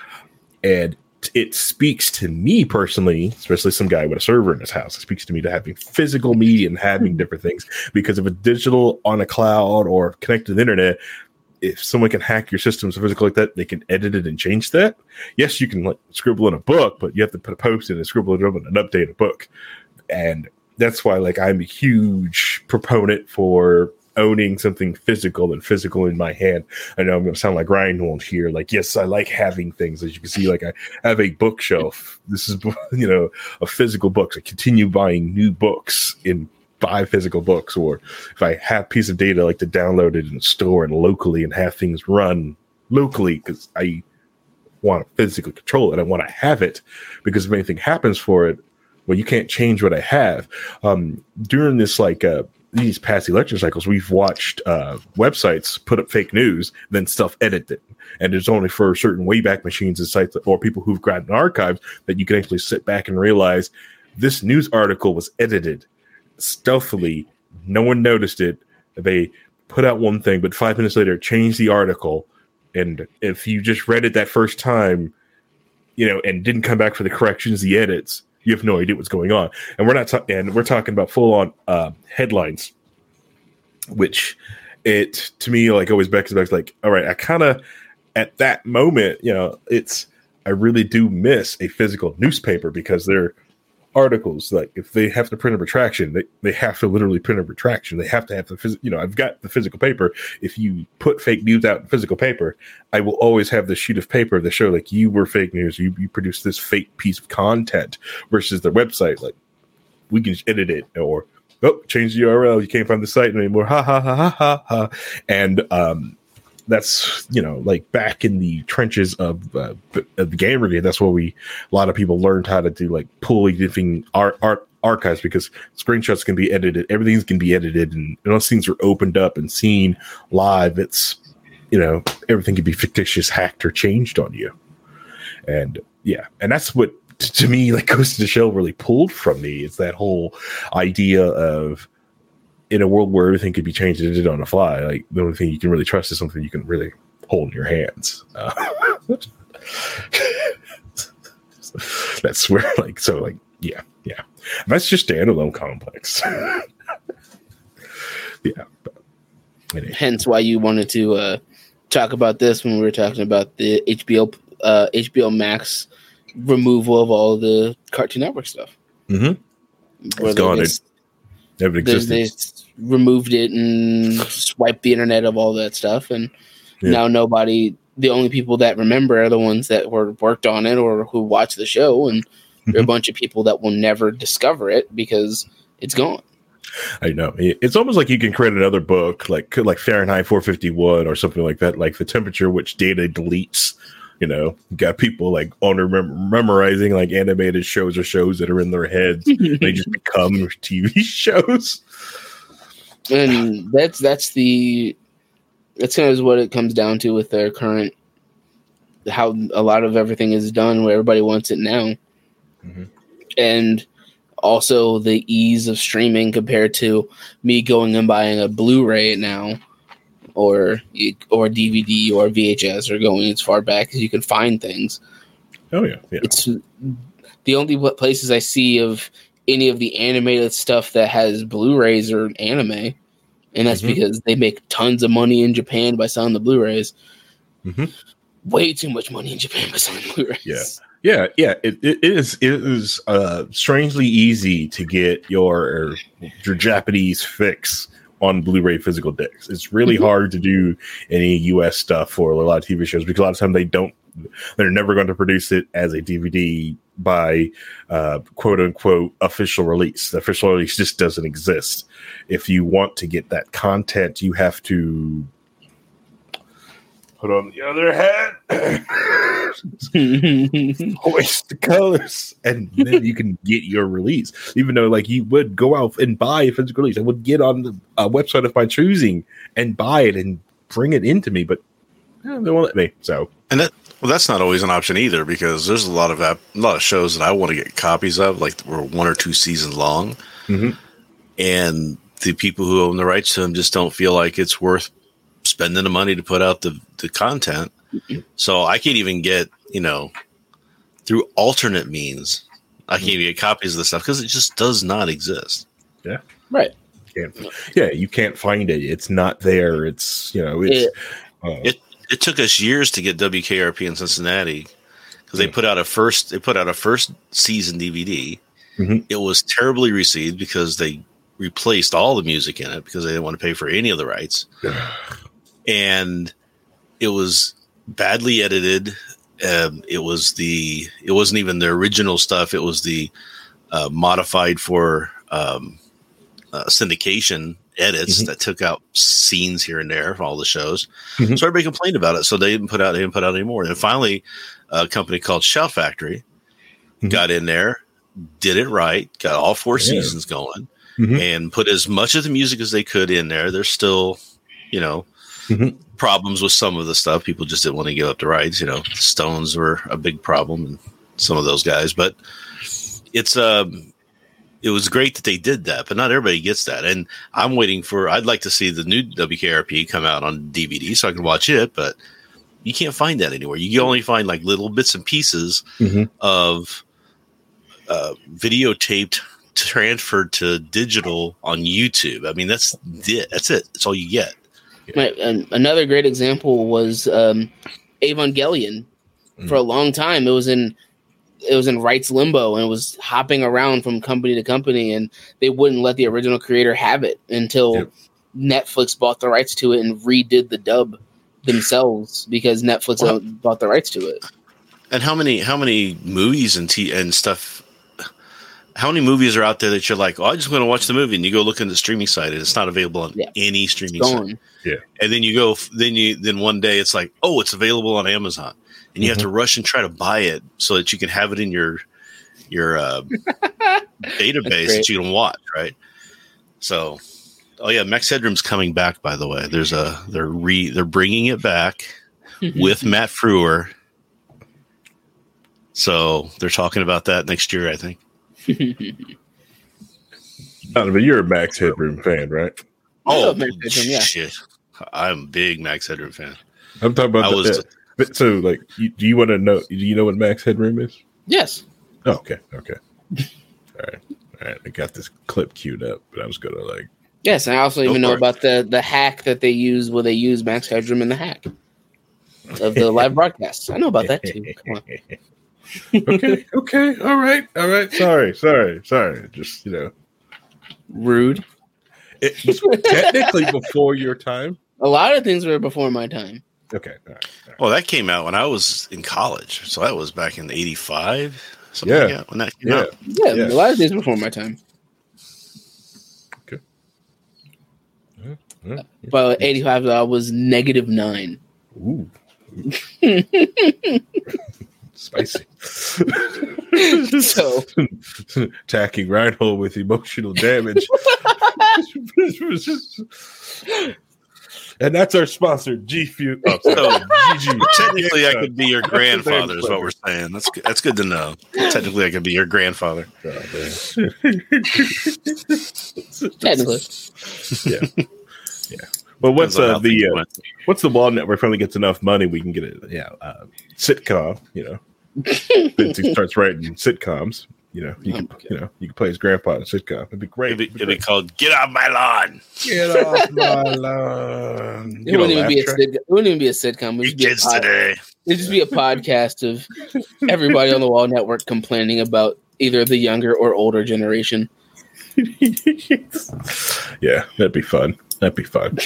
And it speaks to me personally, especially some guy with a server in his house. It speaks to me to having physical media and having hmm. different things because if a digital on a cloud or connected to the internet, if someone can hack your systems physical like that, they can edit it and change that. Yes, you can like scribble in a book, but you have to put a post in and scribble it up and update a book. And that's why like I'm a huge proponent for owning something physical and physical in my hand. I know I'm going to sound like Reinhold here. Like, yes, I like having things. As you can see, like I have a bookshelf. This is, you know, a physical books. I continue buying new books in buy physical books, or if I have a piece of data, I like to download it and store and locally and have things run locally because I want to physically control it. I want to have it because if anything happens for it, well, you can't change what I have. Um, during this like uh, these past election cycles, we've watched uh, websites put up fake news, then stuff edited, and it's only for certain wayback machines and sites or people who've gotten archives that you can actually sit back and realize this news article was edited stealthily. No one noticed it. They put out one thing, but five minutes later changed the article. And if you just read it that first time, you know, and didn't come back for the corrections, the edits, you have no idea what's going on. And we're not talking, and we're talking about full on uh, headlines, which it to me like always beckons back like, all right, I kind of at that moment, you know, it's I really do miss a physical newspaper because they're articles like if they have to print a retraction they, they have to literally print a retraction. They have to have the phys- you know i've got the physical paper. If you put fake news out in physical paper i will always have the sheet of paper that show like you were fake news. You, you produced this fake piece of content versus the website. Like we can just edit it or oh change the url you can't find the site anymore ha ha ha ha ha ha. And um that's you know like back in the trenches of, uh, of the That's where we a lot of people learned how to do like pulling different art, art archives because screenshots can be edited, everything's can be edited, and those things are opened up and seen live. It's you know everything can be fictitious, hacked, or changed on you, and yeah, and that's what to me like Ghost of the Shell really pulled from me. It's that whole idea of in a world where everything could be changed and did on the fly, like the only thing you can really trust is something you can really hold in your hands. Uh, that's where, like, so, like, yeah, yeah. That's just standalone complex. yeah. Anyway. Hence why you wanted to uh, talk about this when we were talking about the HBO uh, HBO Max removal of all the Cartoon Network stuff. Mm-hmm. It's gone. Never existed removed it and swiped the internet of all that stuff, and yeah. now nobody. The only people that remember are the ones that were worked on it or who watched the show, and there are a mm-hmm. bunch of people that will never discover it because it's gone. I know it's almost like you can create another book, like like Fahrenheit 451 or something like that, like the temperature which data deletes. You know, got people like on remem- memorizing like animated shows or shows that are in their heads. they just become TV shows and that's that's the that's kind of what it comes down to with their current how a lot of everything is done where everybody wants it now mm-hmm. and also the ease of streaming compared to me going and buying a blu-ray now or or dvd or vhs or going as far back as you can find things oh yeah, yeah. it's the only places i see of any of the animated stuff that has Blu-rays or anime, and that's mm-hmm. because they make tons of money in Japan by selling the Blu-rays. Mm-hmm. Way too much money in Japan by selling Blu-rays. Yeah. Yeah, yeah, it, it is. It is uh, strangely easy to get your your Japanese fix on Blu-ray physical discs. It's really mm-hmm. hard to do any U.S. stuff for a lot of TV shows because a lot of time they don't. They're never going to produce it as a DVD by uh, quote unquote official release. The official release just doesn't exist. If you want to get that content, you have to put on the other hat, hoist the colors, and then you can get your release. Even though, like, you would go out and buy a physical release, I would get on the uh, website of my choosing and buy it and bring it into me, but eh, they won't let me. So, And that well, that's not always an option either because there's a lot of app, a lot of shows that I want to get copies of, like were one or two seasons long, Mhm. and the people who own the rights to them just don't feel like it's worth spending the money to put out the the content. So I can't even get you know through alternate means. I can't even get copies of the stuff because it just does not exist. Yeah. Right. can't, yeah, you can't find it. It's not there. It's you know, it's. uh, It it took us years to get WKRP in Cincinnati because they put out a first they put out a first season DVD. Mhm. It was terribly received because they replaced all the music in it because they didn't want to pay for any of the rights, and it was badly edited. Um, it was the it wasn't even the original stuff. It was the uh, modified for um, uh, syndication edits Mhm. that took out scenes here and there for all the shows. Mhm. So everybody complained about it. So they didn't put out they didn't put out anymore. And finally, a company called Shout Factory Mhm. got in there, did it right, got all four Yeah. seasons going, Mhm. and put as much of the music as they could in there. There's still, you know, Mhm. problems with some of the stuff. People just didn't want to give up the rights. You know, Stones were a big problem, and some of those guys. But it's um, it was great that they did that, but not everybody gets that. And I'm waiting for. I'd like to see the new WKRP come out on DVD so I can watch it, but you can't find that anywhere. You can only find like little bits and pieces Mhm. of uh, videotaped transferred to digital on YouTube. I mean, that's it. That's it. That's all you get. And another great example was um, Evangelion. For a long time, it was in it was in rights limbo and it was hopping around from company to company, and they wouldn't let the original creator have it until Yep. Netflix bought the rights to it and redid the dub themselves because Netflix Well- bought the rights to it. And how many how many movies and t- and stuff? How many movies are out there that you're like, oh, I just want to watch the movie, and you go look in the streaming site, and it's not available on Yeah. any streaming site. Gone. And then you go, then you then one day it's like, oh, it's available on Amazon, and you have Mm-hmm. to rush and try to buy it so that you can have it in your your uh, database that you can watch, right? So, oh yeah, Max Headroom's coming back. By the way, there's a they're re they're bringing it back with Matt Frewer. So they're talking about that next year, I think. Donovan, you're a Max Headroom fan, right? I Oh love Max Headroom, yeah. shit! I'm a big Max Headroom fan. I'm talking about I the, was- uh, but so like you, do you want to know do you know what Max Headroom is? Yes. Oh, okay, okay. All right. All right. I got this clip queued up, but I was gonna like Yes, and I also even know it. about the the hack that they use where they use Max Headroom in the hack of the live broadcast. I know about that too. Come on. Okay, okay, all right, all right. Sorry, sorry, sorry. Just you know Rude. it was technically before your time. A lot of things were before my time. Okay, all right, all right. Well, that came out when I was in college, so that was back in '85, Yeah. like that. When that came Yeah. out, Yeah, Yeah. a lot of things before my time. Okay. Yeah, yeah. But 85, I was negative nine. Ooh. Spicy. So Attacking Reinhold with emotional damage. and that's our sponsor, G Fuel. Oh, So, GG. technically, I could be your That's the name grandfather. Is what we're saying. That's good- that's good to know. Technically, I could be your grandfather. Oh, man. technically, yeah. Yeah. Well, what's uh, the uh, what's the Wall Network finally gets enough money? We can get it. Yeah, uh, sitcom. You know, Vince starts writing sitcoms. You know, oh, you can you know you can play his grandpa in a sitcom. It'd be great. It'd be, it'd be called "Get Off My Lawn." Get off my lawn. it wouldn't even be a sit- it wouldn't even be a sitcom. It would be a kids pod- today. it'd just be a podcast of everybody on the Wall Network complaining about either the younger or older generation. yeah, that'd be fun. That'd be fun.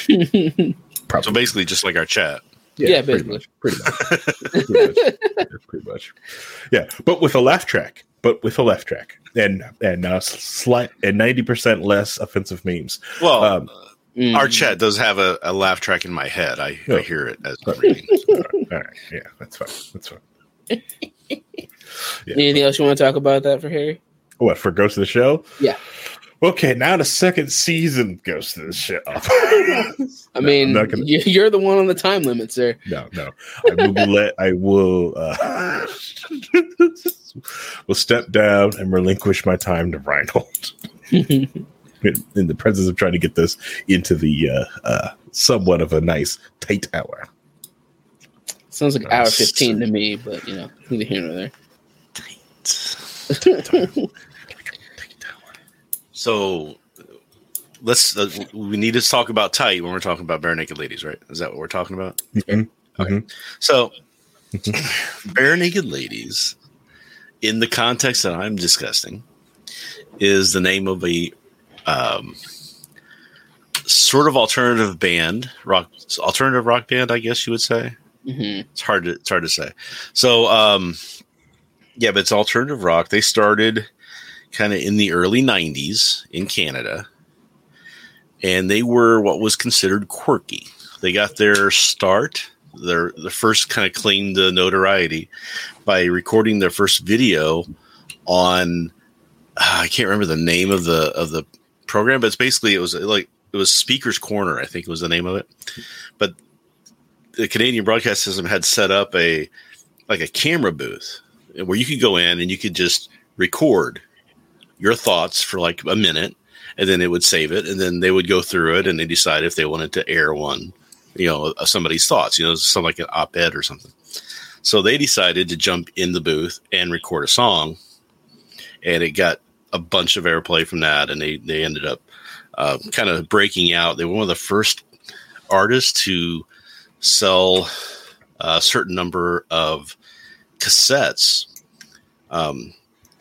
Probably. So basically, just like our chat. Yeah, pretty much. Pretty much. pretty much. Yeah, pretty much. Yeah, but with a laugh track. But with a laugh track and and uh, slight and ninety percent less offensive memes. Well, Um, Mm. Our chat does have a, a laugh track in my head. I, Yeah. I hear it as All I'm reading. right, all right, yeah, that's fine. That's fine. Anything else you want to talk about that for Harry? What for Ghost of the Show? Yeah. Okay, now the second season goes of the Show. I mean, gonna- you- you're the one on the time limit, sir. no, no. I will let. I will. Uh, will step down and relinquish my time to Reinhold. in, the presence of trying to get this into the uh, uh, somewhat of a nice tight hour. Sounds like hour 15 to me, but you know, neither here nor there. So let's. Uh, we need to talk about tight when we're talking about Barenaked Ladies, right? Is that what we're talking about? Mhm, mhm. So, Barenaked Ladies, in the context that I'm discussing, is the name of a um, sort of alternative band, rock, alternative rock band, I guess you would say. hmm It's hard to it's hard to say. So, um, yeah, but it's alternative rock. They started kind of in the early '90s in Canada, and they were what was considered quirky. They got their start, their the first kind of claimed to notoriety by recording their first video on uh, I can't remember the name of the of the program, but it's basically it was like it was Speaker's Corner, I think was the name of it. But the Canadian broadcast system had set up a like a camera booth where you could go in and you could just record your thoughts for like a minute and then it would save it and then they would go through it and they decide if they wanted to air one you know somebody's thoughts you know something like an op-ed or something. So they decided to jump in the booth and record a song and it got a bunch of airplay from that and they they ended up uh, kind of breaking out. They were one of the first artists to sell a certain number of cassettes um,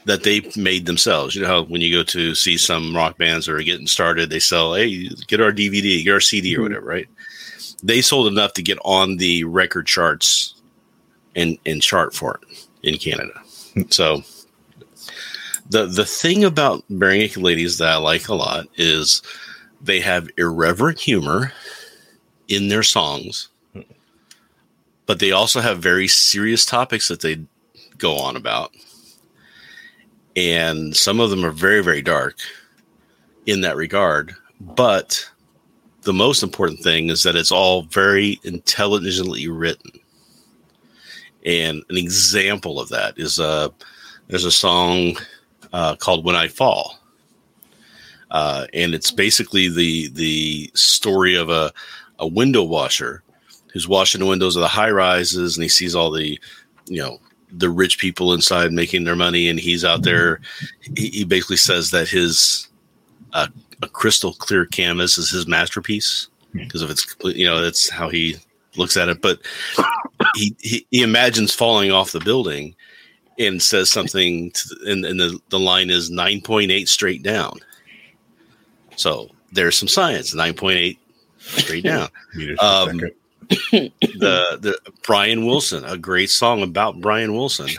that they made themselves. You know how when you go to see some rock bands that are getting started, they sell, hey, get our DVD, get our CD or mm-hmm. whatever, right? They sold enough to get on the record charts and, and chart for it in Canada. Hmm. So the the thing about Bare Ladies that I like a lot is they have irreverent humor in their songs, hmm. but they also have very serious topics that they go on about. And some of them are very, very dark in that regard. But the most important thing is that it's all very intelligently written. And an example of that is uh, there's a song uh, called "When I Fall," uh, and it's basically the the story of a a window washer who's washing the windows of the high rises, and he sees all the you know the rich people inside making their money, and he's out there. He, he basically says that his uh, a crystal clear canvas is his masterpiece because of its you know that's how he looks at it, but he, he, he imagines falling off the building and says something to, and, and the, the line is 9.8 straight down so there's some science 9.8 straight down Um. The the brian wilson a great song about brian wilson.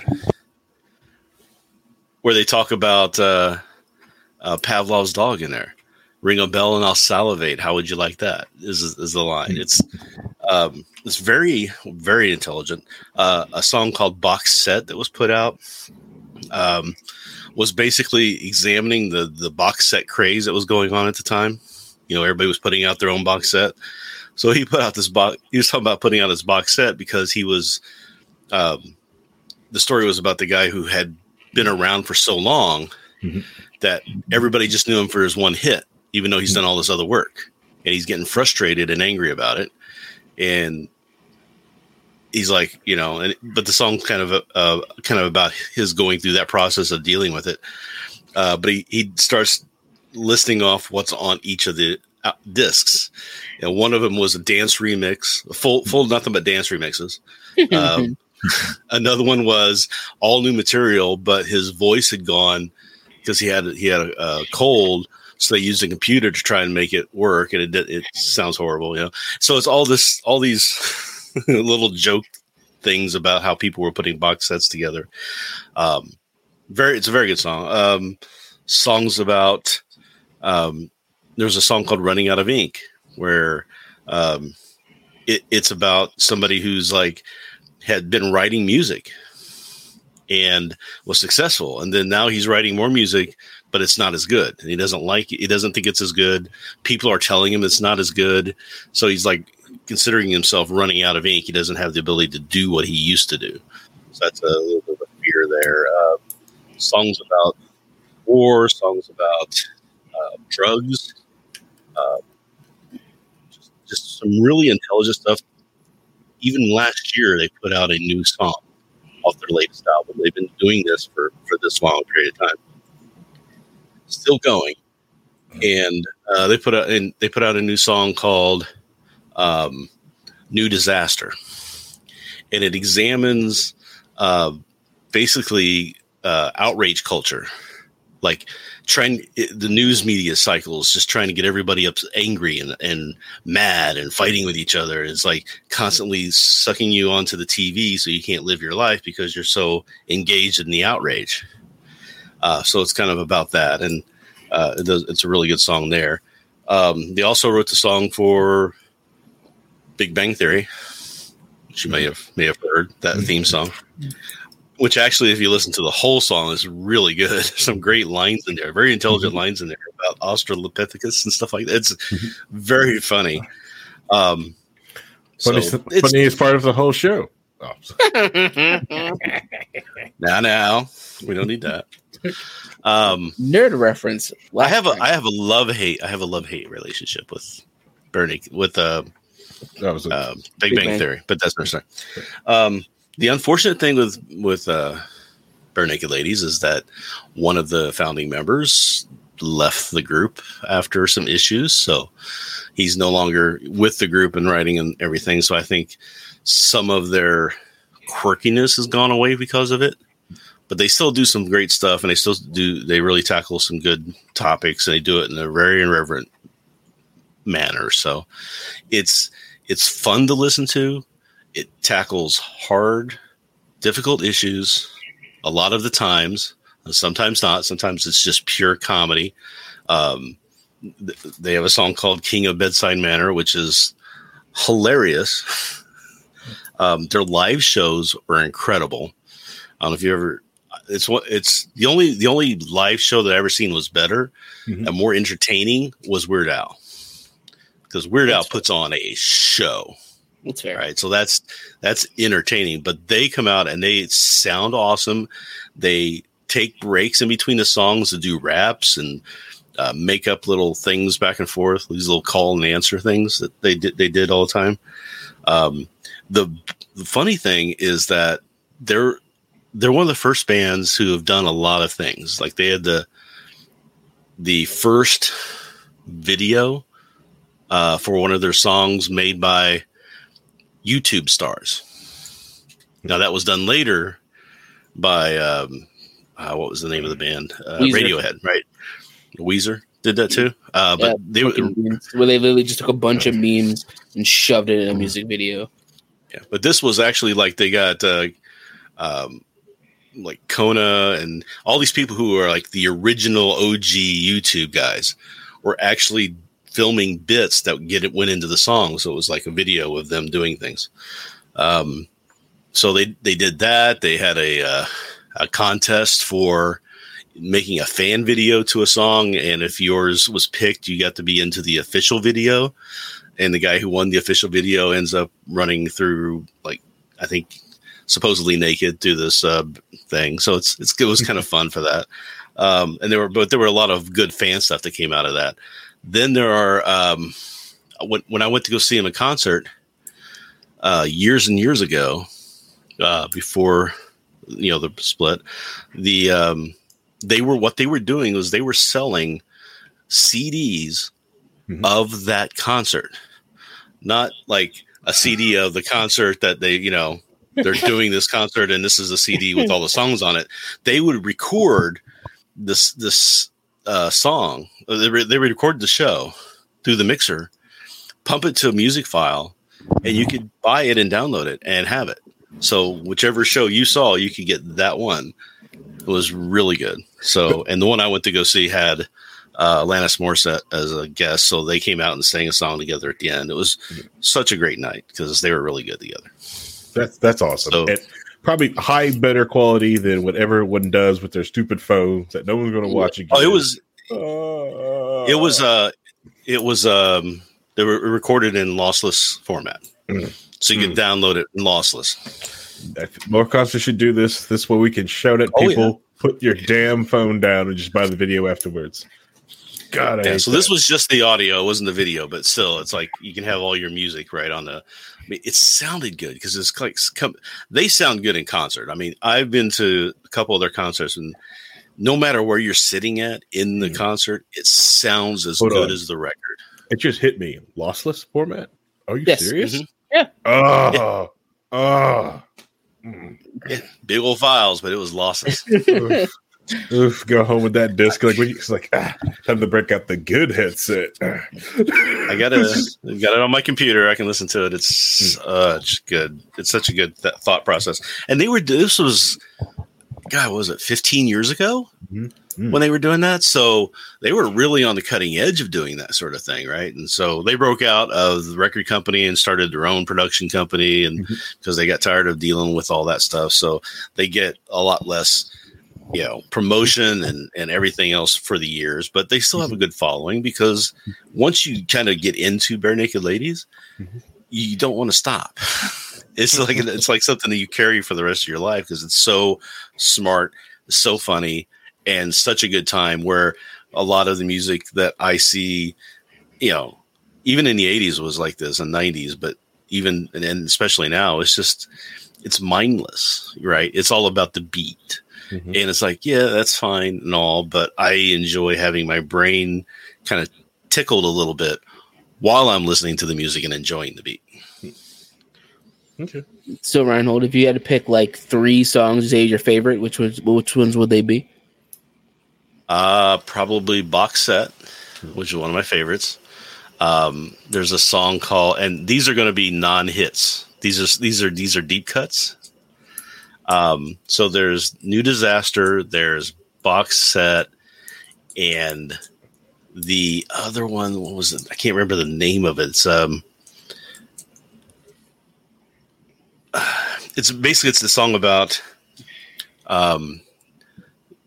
Where they talk about uh, uh, pavlov's dog in there. Ring a bell and i'll salivate. How would you like that? Is, is the line. It's um, it's very very intelligent. Uh, a song called box set that was put out um, was basically examining the the box set craze that was going on at the time. You know everybody was putting out their own box set so he put out this box he was talking about putting out his box set because he was um, the story was about the guy who had been around for so long Mhm. that everybody just knew him for his one hit even though he's done all this other work. And he's getting frustrated and angry about it. And he's like you know and but the song's kind of uh, kind of about his going through that process of dealing with it. Uh, but he, he starts listing off what's on each of the discs. And one of them was a dance remix full full nothing but dance remixes. Um, another one was all new material but his voice had gone because he had he had a, a cold so they used a computer to try and make it work and it did, it sounds horrible you know? So it's all this all these little joke things about how people were putting box sets together. Um very it's a very good song. Um songs about um there's a song called running out of ink where um, it, it's about somebody who's like had been writing music and was successful, and then now he's writing more music, but it's not as good. And he doesn't like it. He doesn't think it's as good. People are telling him it's not as good, so he's like considering himself running out of ink. He doesn't have the ability to do what he used to do. So that's a little bit of a fear there. Uh, songs about war, songs about uh, drugs, uh, just, just some really intelligent stuff. Even last year, they put out a new song off their latest album. They've been doing this for, for this long period of time. Still going. And uh, they put out and they put out a new song called um, "New Disaster," and it examines uh, basically uh, outrage culture, like trying the news media cycles, just trying to get everybody up angry and, and mad and fighting with each other. It's like constantly sucking you onto the TV so you can't live your life because you're so engaged in the outrage. Uh, so it's kind of about that, and uh, it does, it's a really good song there. Um, they also wrote the song for Big Bang Theory, which you may have may have heard that theme song. Which actually, if you listen to the whole song, is really good. Some great lines in there, very intelligent mm-hmm. lines in there about Australopithecus and stuff like that. It's mm-hmm. very funny. Um, funny, so funniest part of the whole show. Oh. now, now, we don't need that. Um, Nerd reference. I have a I have a love hate I have a love hate relationship with Bernie with uh, that was a, uh, Big, Big Bang, Bang, Theory, but that's not Um, the unfortunate thing with with uh, Barenaked Ladies is that one of the founding members left the group after some issues, so he's no longer with the group and writing and everything. So I think some of their quirkiness has gone away because of it. But they still do some great stuff, and they still do. They really tackle some good topics, and they do it in a very irreverent manner. So it's it's fun to listen to. It tackles hard, difficult issues a lot of the times. Sometimes not. Sometimes it's just pure comedy. Um, th- they have a song called "King of Bedside Manor," which is hilarious. um, their live shows are incredible. I don't know if you ever. It's what it's the only the only live show that I ever seen was better mm-hmm. and more entertaining was Weird Al because Weird Al puts on a show. That's fair. Right. So that's that's entertaining. But they come out and they sound awesome. They take breaks in between the songs to do raps and uh, make up little things back and forth. These little call and answer things that they did they did all the time. Um, the, the funny thing is that they're they're one of the first bands who have done a lot of things. Like they had the the first video uh, for one of their songs made by YouTube stars. Now that was done later by um, uh, what was the name of the band? Uh, Radiohead, right? Weezer did that too. Uh, but yeah, they were where they literally just took a bunch of memes and shoved it in a music video. Yeah, but this was actually like they got uh, um, like Kona and all these people who are like the original OG YouTube guys were actually filming bits that get it went into the song. So it was like a video of them doing things. Um, so they they did that. They had a uh, a contest for making a fan video to a song, and if yours was picked, you got to be into the official video. And the guy who won the official video ends up running through like I think supposedly naked through this uh, thing. So it's, it's it was kind of fun for that. Um, and there were but there were a lot of good fan stuff that came out of that. Then there are um, when when I went to go see him in concert uh, years and years ago, uh, before you know the split, the um, they were what they were doing was they were selling CDs mm-hmm. of that concert, not like a CD of the concert that they you know they're doing this concert and this is a CD with all the songs on it. They would record this this uh, song. Uh, they, re- they recorded the show through the mixer, pump it to a music file, and you could buy it and download it and have it. So whichever show you saw, you could get that one. It was really good. So, and the one I went to go see had uh, Alanis Morissette as a guest, so they came out and sang a song together at the end. It was such a great night because they were really good together. That's that's awesome. So- and probably high better quality than what everyone does with their stupid phones that no one's going to watch again. Oh, it was Uh, it was uh it was um they were recorded in lossless format, Mm. so you can download it in lossless. Concerts should do this. This way we can shout at Oh, people. Put your damn phone down and just buy the video afterwards. God, Yeah, so this was just the audio, it wasn't the video, but still, it's like you can have all your music right on the. I mean, it sounded good because it's like come, they sound good in concert. I mean, I've been to a couple of their concerts, and no matter where you're sitting at in the concert, it sounds as Hold good on. as the record. It just hit me. Lossless format. Are you Yes. serious? Mhm. Yeah. Oh, oh. Mm. Big old files, but it was lossless. Oof. Go home with that disc. Like, it's like, ah, time to break out the good headset. I got it. Got it on my computer. I can listen to it. It's such good. It's such a good th- thought process. And they were. This was, God, what was it 15 years ago Mhm. Mm. when they were doing that? So they were really on the cutting edge of doing that sort of thing, right? And so they broke out of the record company and started their own production company, and because they got tired of dealing with all that stuff, so they get a lot less. You know, promotion and, and everything else for the years, but they still have a mm-hmm. good following because mm-hmm. once you kind of get into Barenaked Ladies, mm-hmm. you don't want to stop. It's like it's like something that you carry for the rest of your life because it's so smart, so funny, and such a good time. Where a lot of the music that I see, you know, even in the '80s was like this, and '90s, but even and and especially now, it's just it's mindless, right? It's all about the beat. Mhm. And it's like, yeah, that's fine and all, but I enjoy having my brain kind of tickled a little bit while I'm listening to the music and enjoying the beat. Okay. So Reinhold, if you had to pick like three songs to say your favorite, which was which ones would they be? Uh, probably Box Set, which is one of my favorites. Um, there's a song called, and these are going to be non-hits. These are these are these are deep cuts. Um, so there's New Disaster, there's Box Set, and the other one. What was it? I can't remember the name of it. It's um, it's basically it's the song about um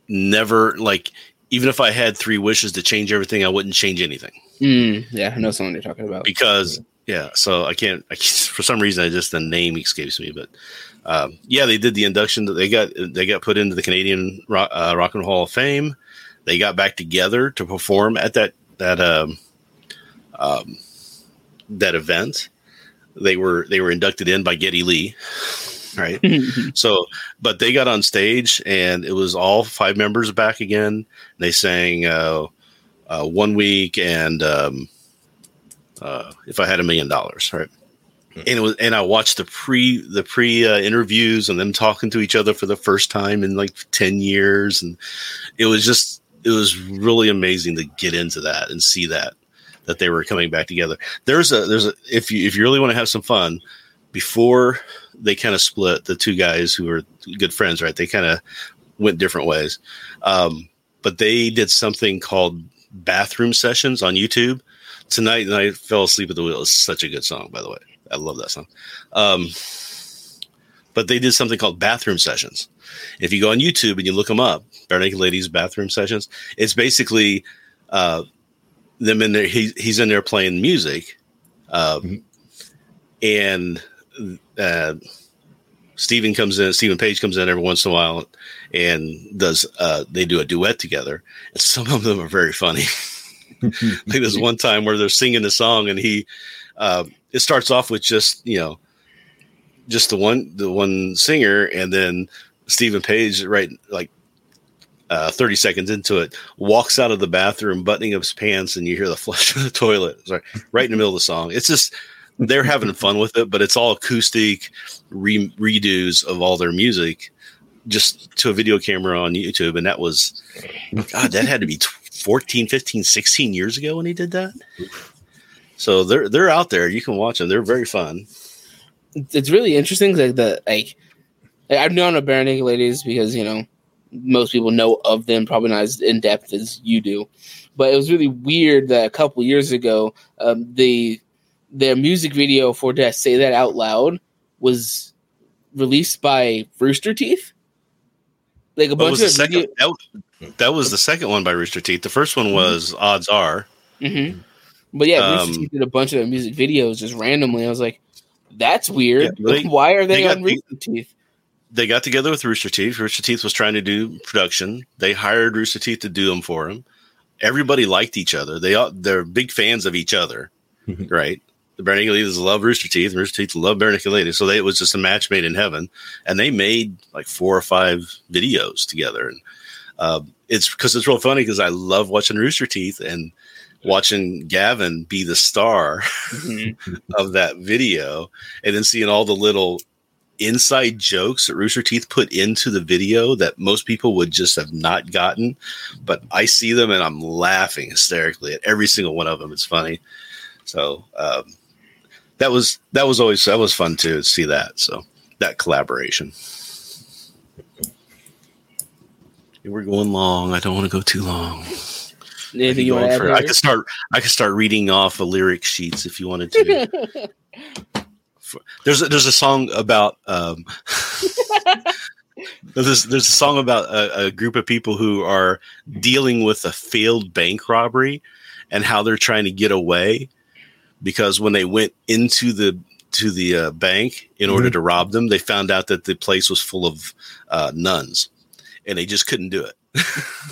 never like even if I had three wishes to change everything, I wouldn't change anything Mm, yeah, I know someone you're talking about. because yeah. So I can't. I can't for some reason, I just the name escapes me. But um, yeah, they did the induction. that They got they got put into the Canadian Rock, uh, Rock and Hall of Fame. They got back together to perform at that that um, um, that event. They were they were inducted in by Geddy Lee, right? So, but they got on stage and it was all five members back again. They sang uh, uh, one week and um, uh, if I had a million dollars, right? And it was, and I watched the pre the pre uh, interviews and them talking to each other for the first time in like ten years, and it was just it was really amazing to get into that and see that that they were coming back together. There's a there's a if you if you really want to have some fun before they kind of split the two guys who were good friends, right? They kind of went different ways. Um, but they did something called bathroom sessions on YouTube. Tonight, and I fell asleep at the wheel. It's such a good song, by the way. I love that song. Um, but they did something called bathroom sessions. If you go on YouTube and you look them up, Barenaked Ladies bathroom sessions, it's basically uh, them in there. He, he's in there playing music, um, and uh, Steven comes in. Steven Page comes in every once in a while and does. Uh, they do a duet together, and some of them are very funny. like there's one time where they're singing the song, and he. Uh, it starts off with just you know, just the one the one singer, and then Steven Page, right, like uh, 30 seconds into it, walks out of the bathroom, buttoning up his pants, and you hear the flush of the toilet. Sorry, right in the middle of the song. It's just they're having fun with it, but it's all acoustic re- redos of all their music just to a video camera on YouTube. And that was, God, that had to be 14, 15, 16 years ago when he did that. So they're they're out there. You can watch them. They're very fun. it's really interesting. Like the like, I've known of Naked Ladies because you know most people know of them, probably not as in depth as you do. But it was really weird that a couple years ago, um, the their music video for "Did I Say That Out Loud" was released by Rooster Teeth. Like a What bunch was the of second? video- That, was- that was the second one by Rooster Teeth. The first one was Odds Are. Mhm. But yeah, Rooster Um, Teeth did a bunch of their music videos just randomly. I was like, "That's weird. Yeah, they- Why are they, they on Rooster Teeth?" They got together with Rooster Teeth. Rooster Teeth was trying to do production. They hired Rooster Teeth to do them for him. Everybody liked each other. They all they're big fans of each other, Mhm. right? The Ladies love Rooster Teeth, and Rooster Teeth love Ladies. So they, it was just a match made in heaven. And they made like four or five videos together. And uh, it's because it's real funny because I love watching Rooster Teeth and watching Gavin be the star Mhm. of that video and then seeing all the little inside jokes that Rooster Teeth put into the video that most people would just have not gotten. But I see them and I'm laughing hysterically at every single one of them. It's funny. So um, that was that was always that was fun too to see that. So that collaboration. We're going long. I don't want to go too long. Anything you want to add? for- I could start. I could start reading off the lyric sheets if you wanted to. For- there's a, there's a song about um, there's there's a song about a, a group of people who are dealing with a failed bank robbery and how they're trying to get away because when they went into the to the uh, bank in order to rob them, they found out that the place was full of uh, nuns, and they just couldn't do it.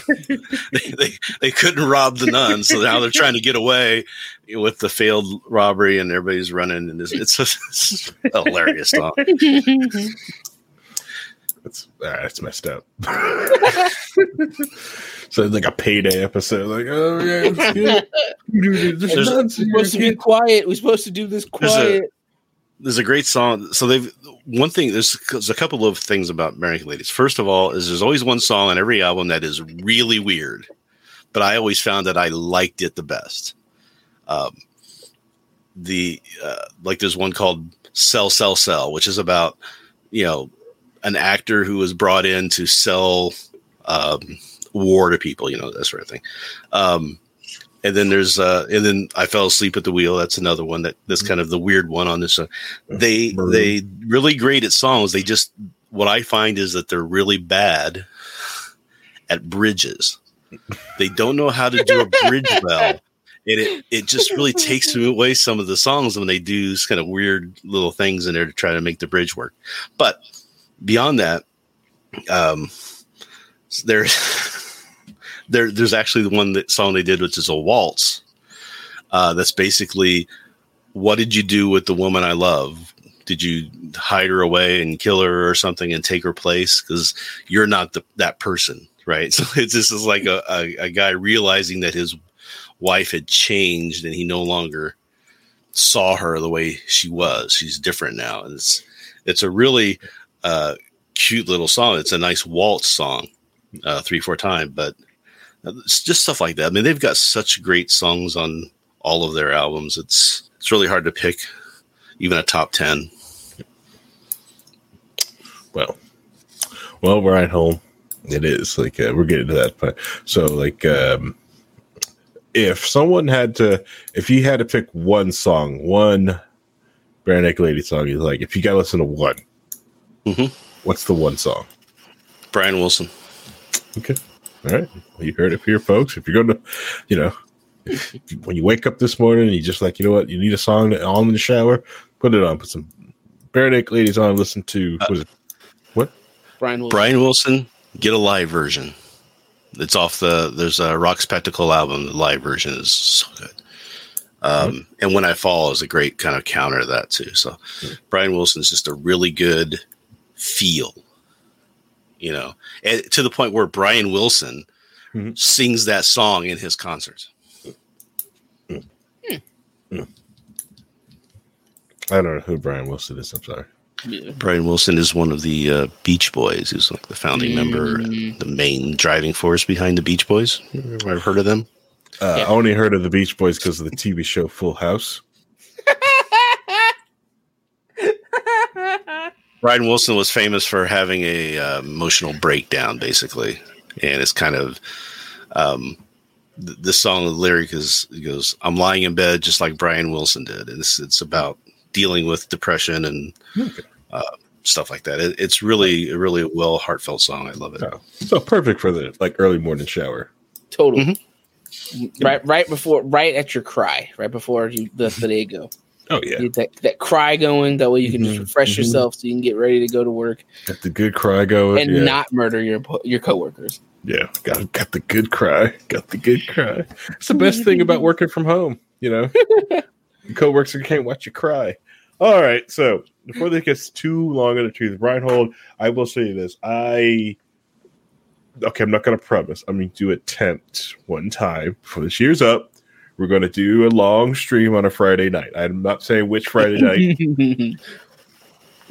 they, they they couldn't rob the nuns, so now they're trying to get away with the failed robbery, and everybody's running. And it's, it's, it's a hilarious song. That's ah, that's messed up. so it's like a payday episode. Like, oh yeah, it's good. Dude, there's There's- nuns We're here. supposed to be quiet. We're supposed to do this There's a- quiet. There's a great song. So they've one thing. There's, there's a couple of things about American Ladies. First of all, is there's always one song on every album that is really weird, but I always found that I liked it the best. Um, the uh, like there's one called "Sell, Sell, Sell," which is about you know an actor who was brought in to sell um, war to people, you know that sort of thing. Um, and then there's uh and then I fell asleep at the wheel. That's another one that that's kind of the weird one on this. Uh, they they really great at songs. They just what I find is that they're really bad at bridges. They don't know how to do a bridge well. And it, it just really takes away some of the songs when they do this kind of weird little things in there to try to make the bridge work. But beyond that, um, there, there, there's actually the one that song they did, which is a waltz. Uh, that's basically, what did you do with the woman I love? Did you hide her away and kill her or something and take her place? Because you're not the, that person, right? So it's this is like a, a, a guy realizing that his wife had changed and he no longer saw her the way she was. She's different now. And it's it's a really uh, cute little song. It's a nice waltz song, uh, three four time, but it's just stuff like that. I mean, they've got such great songs on all of their albums. It's it's really hard to pick even a top ten. Well, well, we're at home. It is like uh, we're getting to that point. So, like, um, if someone had to, if you had to pick one song, one Naked Lady song, you like, if you got to listen to one, mm-hmm. what's the one song? Brian Wilson. Okay, all right. Well, you heard it here, folks. If you're going to, you know, you- when you wake up this morning and you just like, you know what, you need a song to- on in the shower, put it on. Put some Bare Ladies on. Listen to was it what? Brian Wilson. Brian Wilson, get a live version. It's off the there's a Rock Spectacle album. The live version is so good. Um, and when I fall is a great kind of counter to that too. So Brian Wilson is just a really good feel, you know, and to the point where Brian Wilson Mhm. sings that song in his concerts. I don't know who Brian Wilson is. I'm sorry. Yeah. Brian Wilson is one of the uh, Beach Boys. He's like the founding member, Mm. the main driving force behind the Beach Boys. I've heard of them. Uh, Yeah. I only heard of the Beach Boys because of the TV show Full House. Brian Wilson was famous for having a uh, emotional breakdown, basically, and it's kind of um, th- this song. The lyric is it goes, "I'm lying in bed just like Brian Wilson did." And it's it's about dealing with depression and Okay. uh, stuff like that. It, it's really really a really well heartfelt song. I love it. Oh, so perfect for the like early morning shower. Total. Mm-hmm. Right, right before, right at your cry, right before you the, the day go. Oh yeah, Get that that cry going. That way you can just Mhm, refresh mhm. yourself, so you can get ready to go to work got the good cry going. and yeah. not murder your your coworkers. Yeah, got got the good cry. Got the good cry. It's the best thing about working from home. You know, Your coworker can't watch you cry. All right, so before this gets too long in the tooth, Reinhold, I will say this. I okay, I'm not going to promise. I'm going to do attempt one time before this year's up. We're going to do a long stream on a Friday night. I'm not saying which Friday night.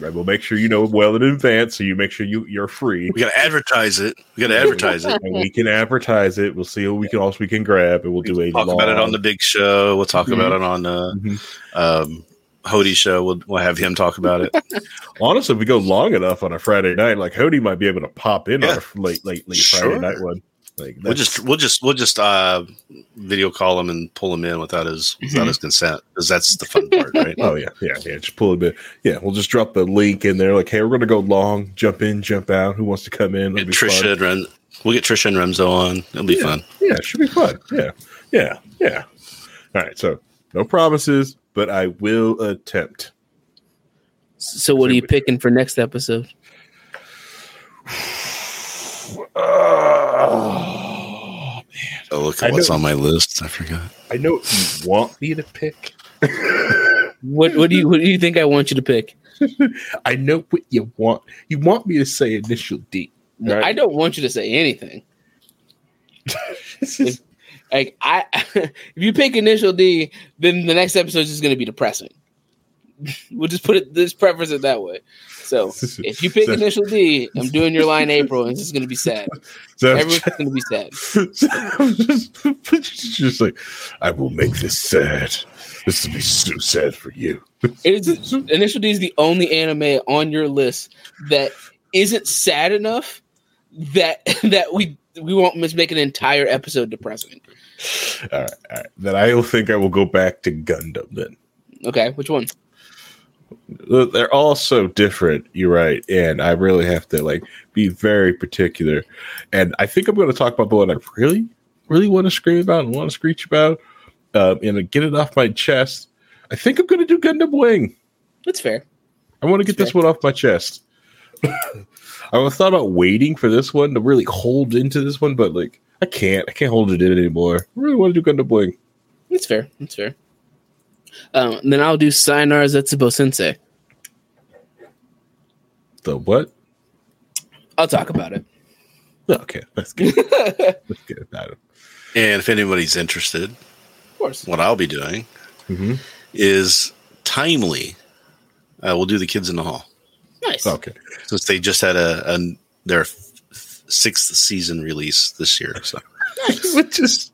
I will make sure you know well in advance, so you make sure you you're free. We got to advertise it. We got to advertise it. and we can advertise it. We'll see what we can also we can grab, and we'll do a Talk about it on the big show. We'll talk about it on uh, Mhm. um, Hody show. We'll, we'll have him talk about it. Honestly, if we go long enough on a Friday night, like Hody might be able to pop in Yeah. on a late, late, late Sure. Friday night one. Like We'll just we'll just we'll just uh, video call him and pull him in without his without his consent because that's the fun part, right? Oh yeah, yeah, yeah. Just pull a bit. Yeah, we'll just drop the link in there. Like, hey, we're gonna go long. Jump in, jump out. Who wants to come in? Get It'll be Trisha fun. and Ren, we'll get Trisha and Remzo on. It'll be Yeah. fun. Yeah, it should be fun. Yeah, yeah, yeah. All right. So no promises, but I will attempt. so, what are you picking for next episode? Oh, man! Oh, look I at what's know- on my list. I forgot. I know what you want me to pick. What what do you what do you think I want you to pick? I know what you want. You want me to say initial D. No, Right. I don't want you to say anything. Like I, if you pick initial D, then the next episode is going to be depressing. we'll just put it this preference it that way. So if you pick So- initial D, I'm doing Your Lie in April, and it's just going to be sad. so, Everyone's going to be sad. just, just like, I will make this sad. This will be so sad for you. It is, initial D is the only anime on your list that isn't sad enough that that we we won't miss make an entire episode depressing. All right, all right. Then I think I will go back to Gundam. Then Okay, which one? They're all so different. You're right, and I really have to like be very particular. And I think I'm going to talk about the one I really, really want to scream about and want to screech about, um, and get it off my chest. I think I'm going to do Gundam Wing. That's fair. I want to get this one off my chest. I was thought about waiting for this one to really hold into this one, but like I can't. I can't hold it in anymore. I really want to do Gundam Wing. That's fair. That's fair. Um, then I'll do Sayonara Zetsubou Sensei. The what? I'll talk about it. Okay, that's good. Let's get about it. And if anybody's interested, Of course. what I'll be doing Mhm. is timely. Uh, we'll do the kids in the hall Nice. Okay. since they just had a, a their f- sixth season release this year. So Which is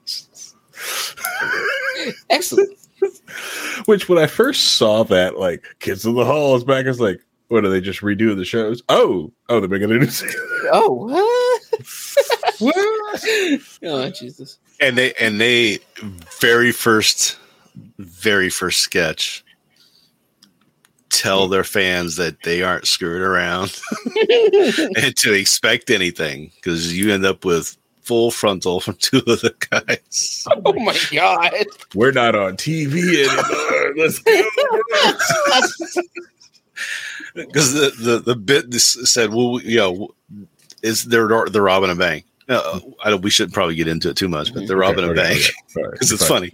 Excellent. which when I first saw that, like Kids in the Hall is back, I was like, what are they just redoing the shows? Oh, oh, they're making a new season. Oh, what? what? oh, Jesus. and they and they very first very first sketch tell their fans that they aren't screwing around and to expect anything because you end up with full frontal from two of the guys. Oh, my God. We're not on TV anymore. Let's go. because the, the the bit this said, well, you know, is they're robbing a bank. Uh, I don't, we shouldn't probably get into it too much, but they're robbing a bank because it's sorry. funny.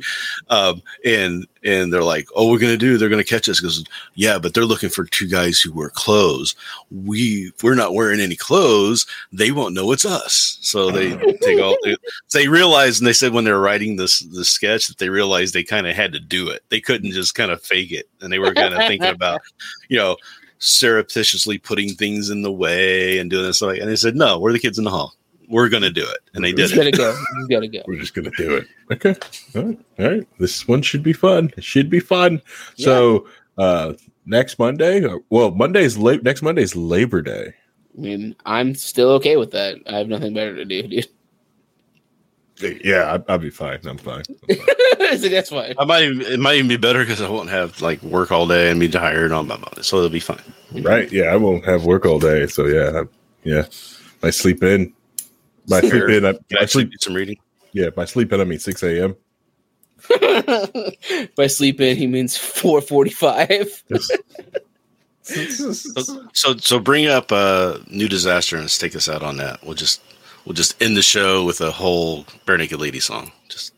Um, and and they're like, "Oh, we're gonna do. They're gonna catch us." Because yeah, but they're looking for two guys who wear clothes. We we're not wearing any clothes. They won't know it's us. So they take all. They, they realized, and they said when they were writing this the sketch that they realized they kind of had to do it. They couldn't just kind of fake it, and they were kind of thinking about, you know, surreptitiously putting things in the way and doing this. Like, and they said, "No, we're the kids in the hall. We're gonna do it," and they did He's it. got to go. He's got to go. We're just gonna do it. Okay. All right. All right. This one should be fun. It should be fun. So uh next Monday. Or- Well, Monday's late. Next Monday's Labor Day. I mean, I'm still okay with that. I have nothing better to do, dude. Yeah, I, I'll be fine. I'm fine. so that's fine. I might even, it might even be better because I won't have like work all day and be tired on my Monday, so it'll be fine. right? Yeah, I won't have work all day, so yeah, I, yeah. I sleep in. By sleep in, I, Can I I sleep. do some reading? Yeah, by sleep in, I mean six a.m. By sleep in, he means 445. So, so so bring up uh new disaster and let's take us out on that. We'll just we'll just end the show with a whole Barenaked Lady song. Just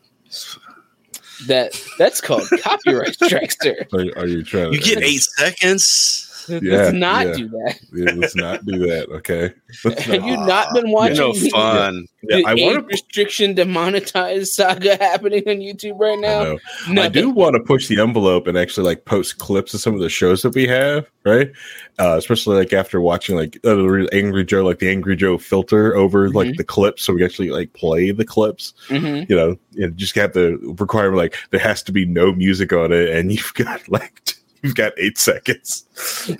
That that's called copyright strike, sir. Are, are you trying? you to, get eight seconds. Yeah, Let's not yeah. do that. Yeah, let's not do that. Okay. Let's Have not- you not been watching no the- fun. Yeah, the I age want to. restriction demonetized saga happening on YouTube right now? know. I do want to push the envelope and actually like post clips of some of the shows that we have, right? Uh, especially like after watching like uh, the Angry Joe, like the Angry Joe filter over like Mhm. the clips, so we actually like play the clips. Mhm. You know, and just have the requirement like there has to be no music on it, and you've got like you've got eight seconds.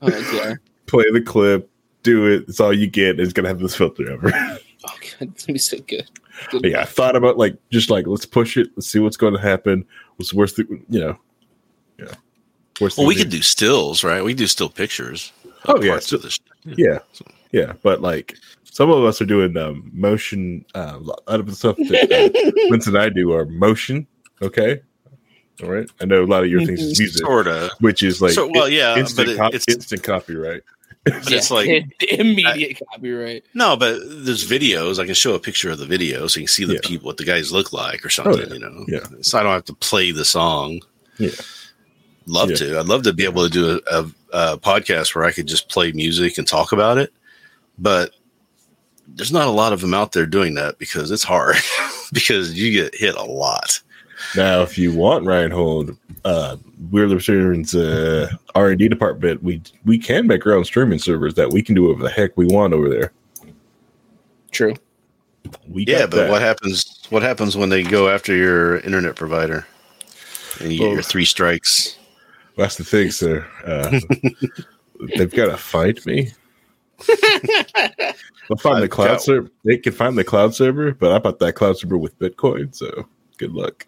Oh, yeah. Play the clip, do it. It's all you get. It's gonna have this filter over. Oh, God. It's going to be so good. Good. But yeah, I thought about like just like let's push it. Let's see what's going to happen. What's worst? thing- You know, yeah. Worst Well, we thing could do stills, right? We could do still pictures. Oh, yeah, parts of this. Yeah, yeah, but like some of us are doing um, motion. Uh, a lot of the stuff that uh, Vince and I do are motion. Okay, all right. I know a lot of your things is mm-hmm. music, Sort of. which is like So, well, yeah, instant, but it- co- it's- instant copyright. it's like- immediate copyright. No, but there's videos. I can show a picture of the video so you can see the Yeah. people, what the guys look like or oh, something. yeah. You know, Yeah. So I don't have to play the song. Yeah. Love Yeah. to. I'd love to be able to do a, a, a podcast where I could just play music and talk about it, but there's not a lot of them out there doing that because it's hard because you get hit a lot. Now, if you want Reinhold, uh, We're the Libertarians uh, R and D department, we we can make our own streaming servers that we can do whatever the heck we want over there. True. We Yeah, but that. what happens? What happens when they go after your internet provider and you get your three strikes? That's the thing, sir. Uh, they've got to find me. They'll find the I've cloud server. They can find the cloud server, but I bought that cloud server with Bitcoin, so good luck.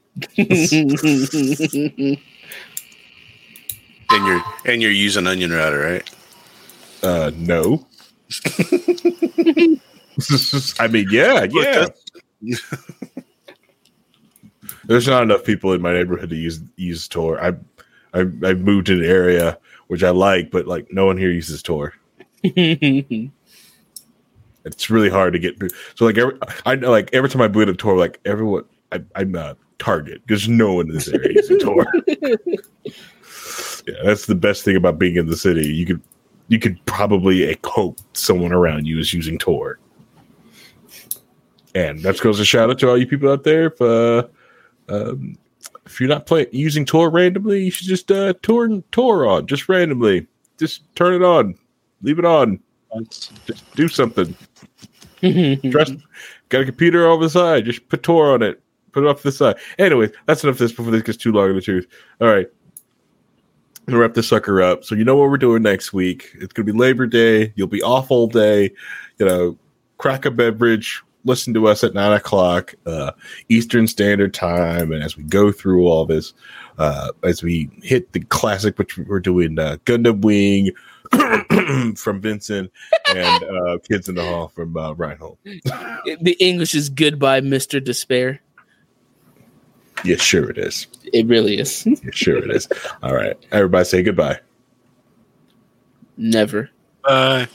And you're and you're using Onion Router, right? Uh, no. I mean, yeah, yeah. There's not enough people in my neighborhood to use use Tor. I, I I moved to an area which I like, but like no one here uses Tor. It's really hard to get. So like every I know like every time I boot up Tor, like everyone I, I'm a target. There's no one in this area using Tor. yeah, that's the best thing about being in the city. You could you could probably hope someone around you is using Tor. And that goes a shout out to all you people out there. If uh, um, if you're not playing using Tor randomly, you should just uh, turn Tor on just randomly. Just turn it on, leave it on. Just do something. Trust. Got a computer over the side. Just put Tor on it. Put it off to the side. Anyways, that's enough of this before this gets too long in the tooth. All right. Gonna wrap this sucker up. So you know what we're doing next week. It's gonna be Labor Day. You'll be off all day. You know, crack a beverage, listen to us at nine o'clock uh, Eastern Standard Time, and as we go through all this, uh, as we hit the classic, which we're doing uh, Gundam Wing from Vincent and uh, Kids in the Hall from uh, Reinhold. the English is goodbye, Mister Despair. Yeah, sure it is. It really is. Yeah, sure it is. All right, everybody, say goodbye. Never. Bye.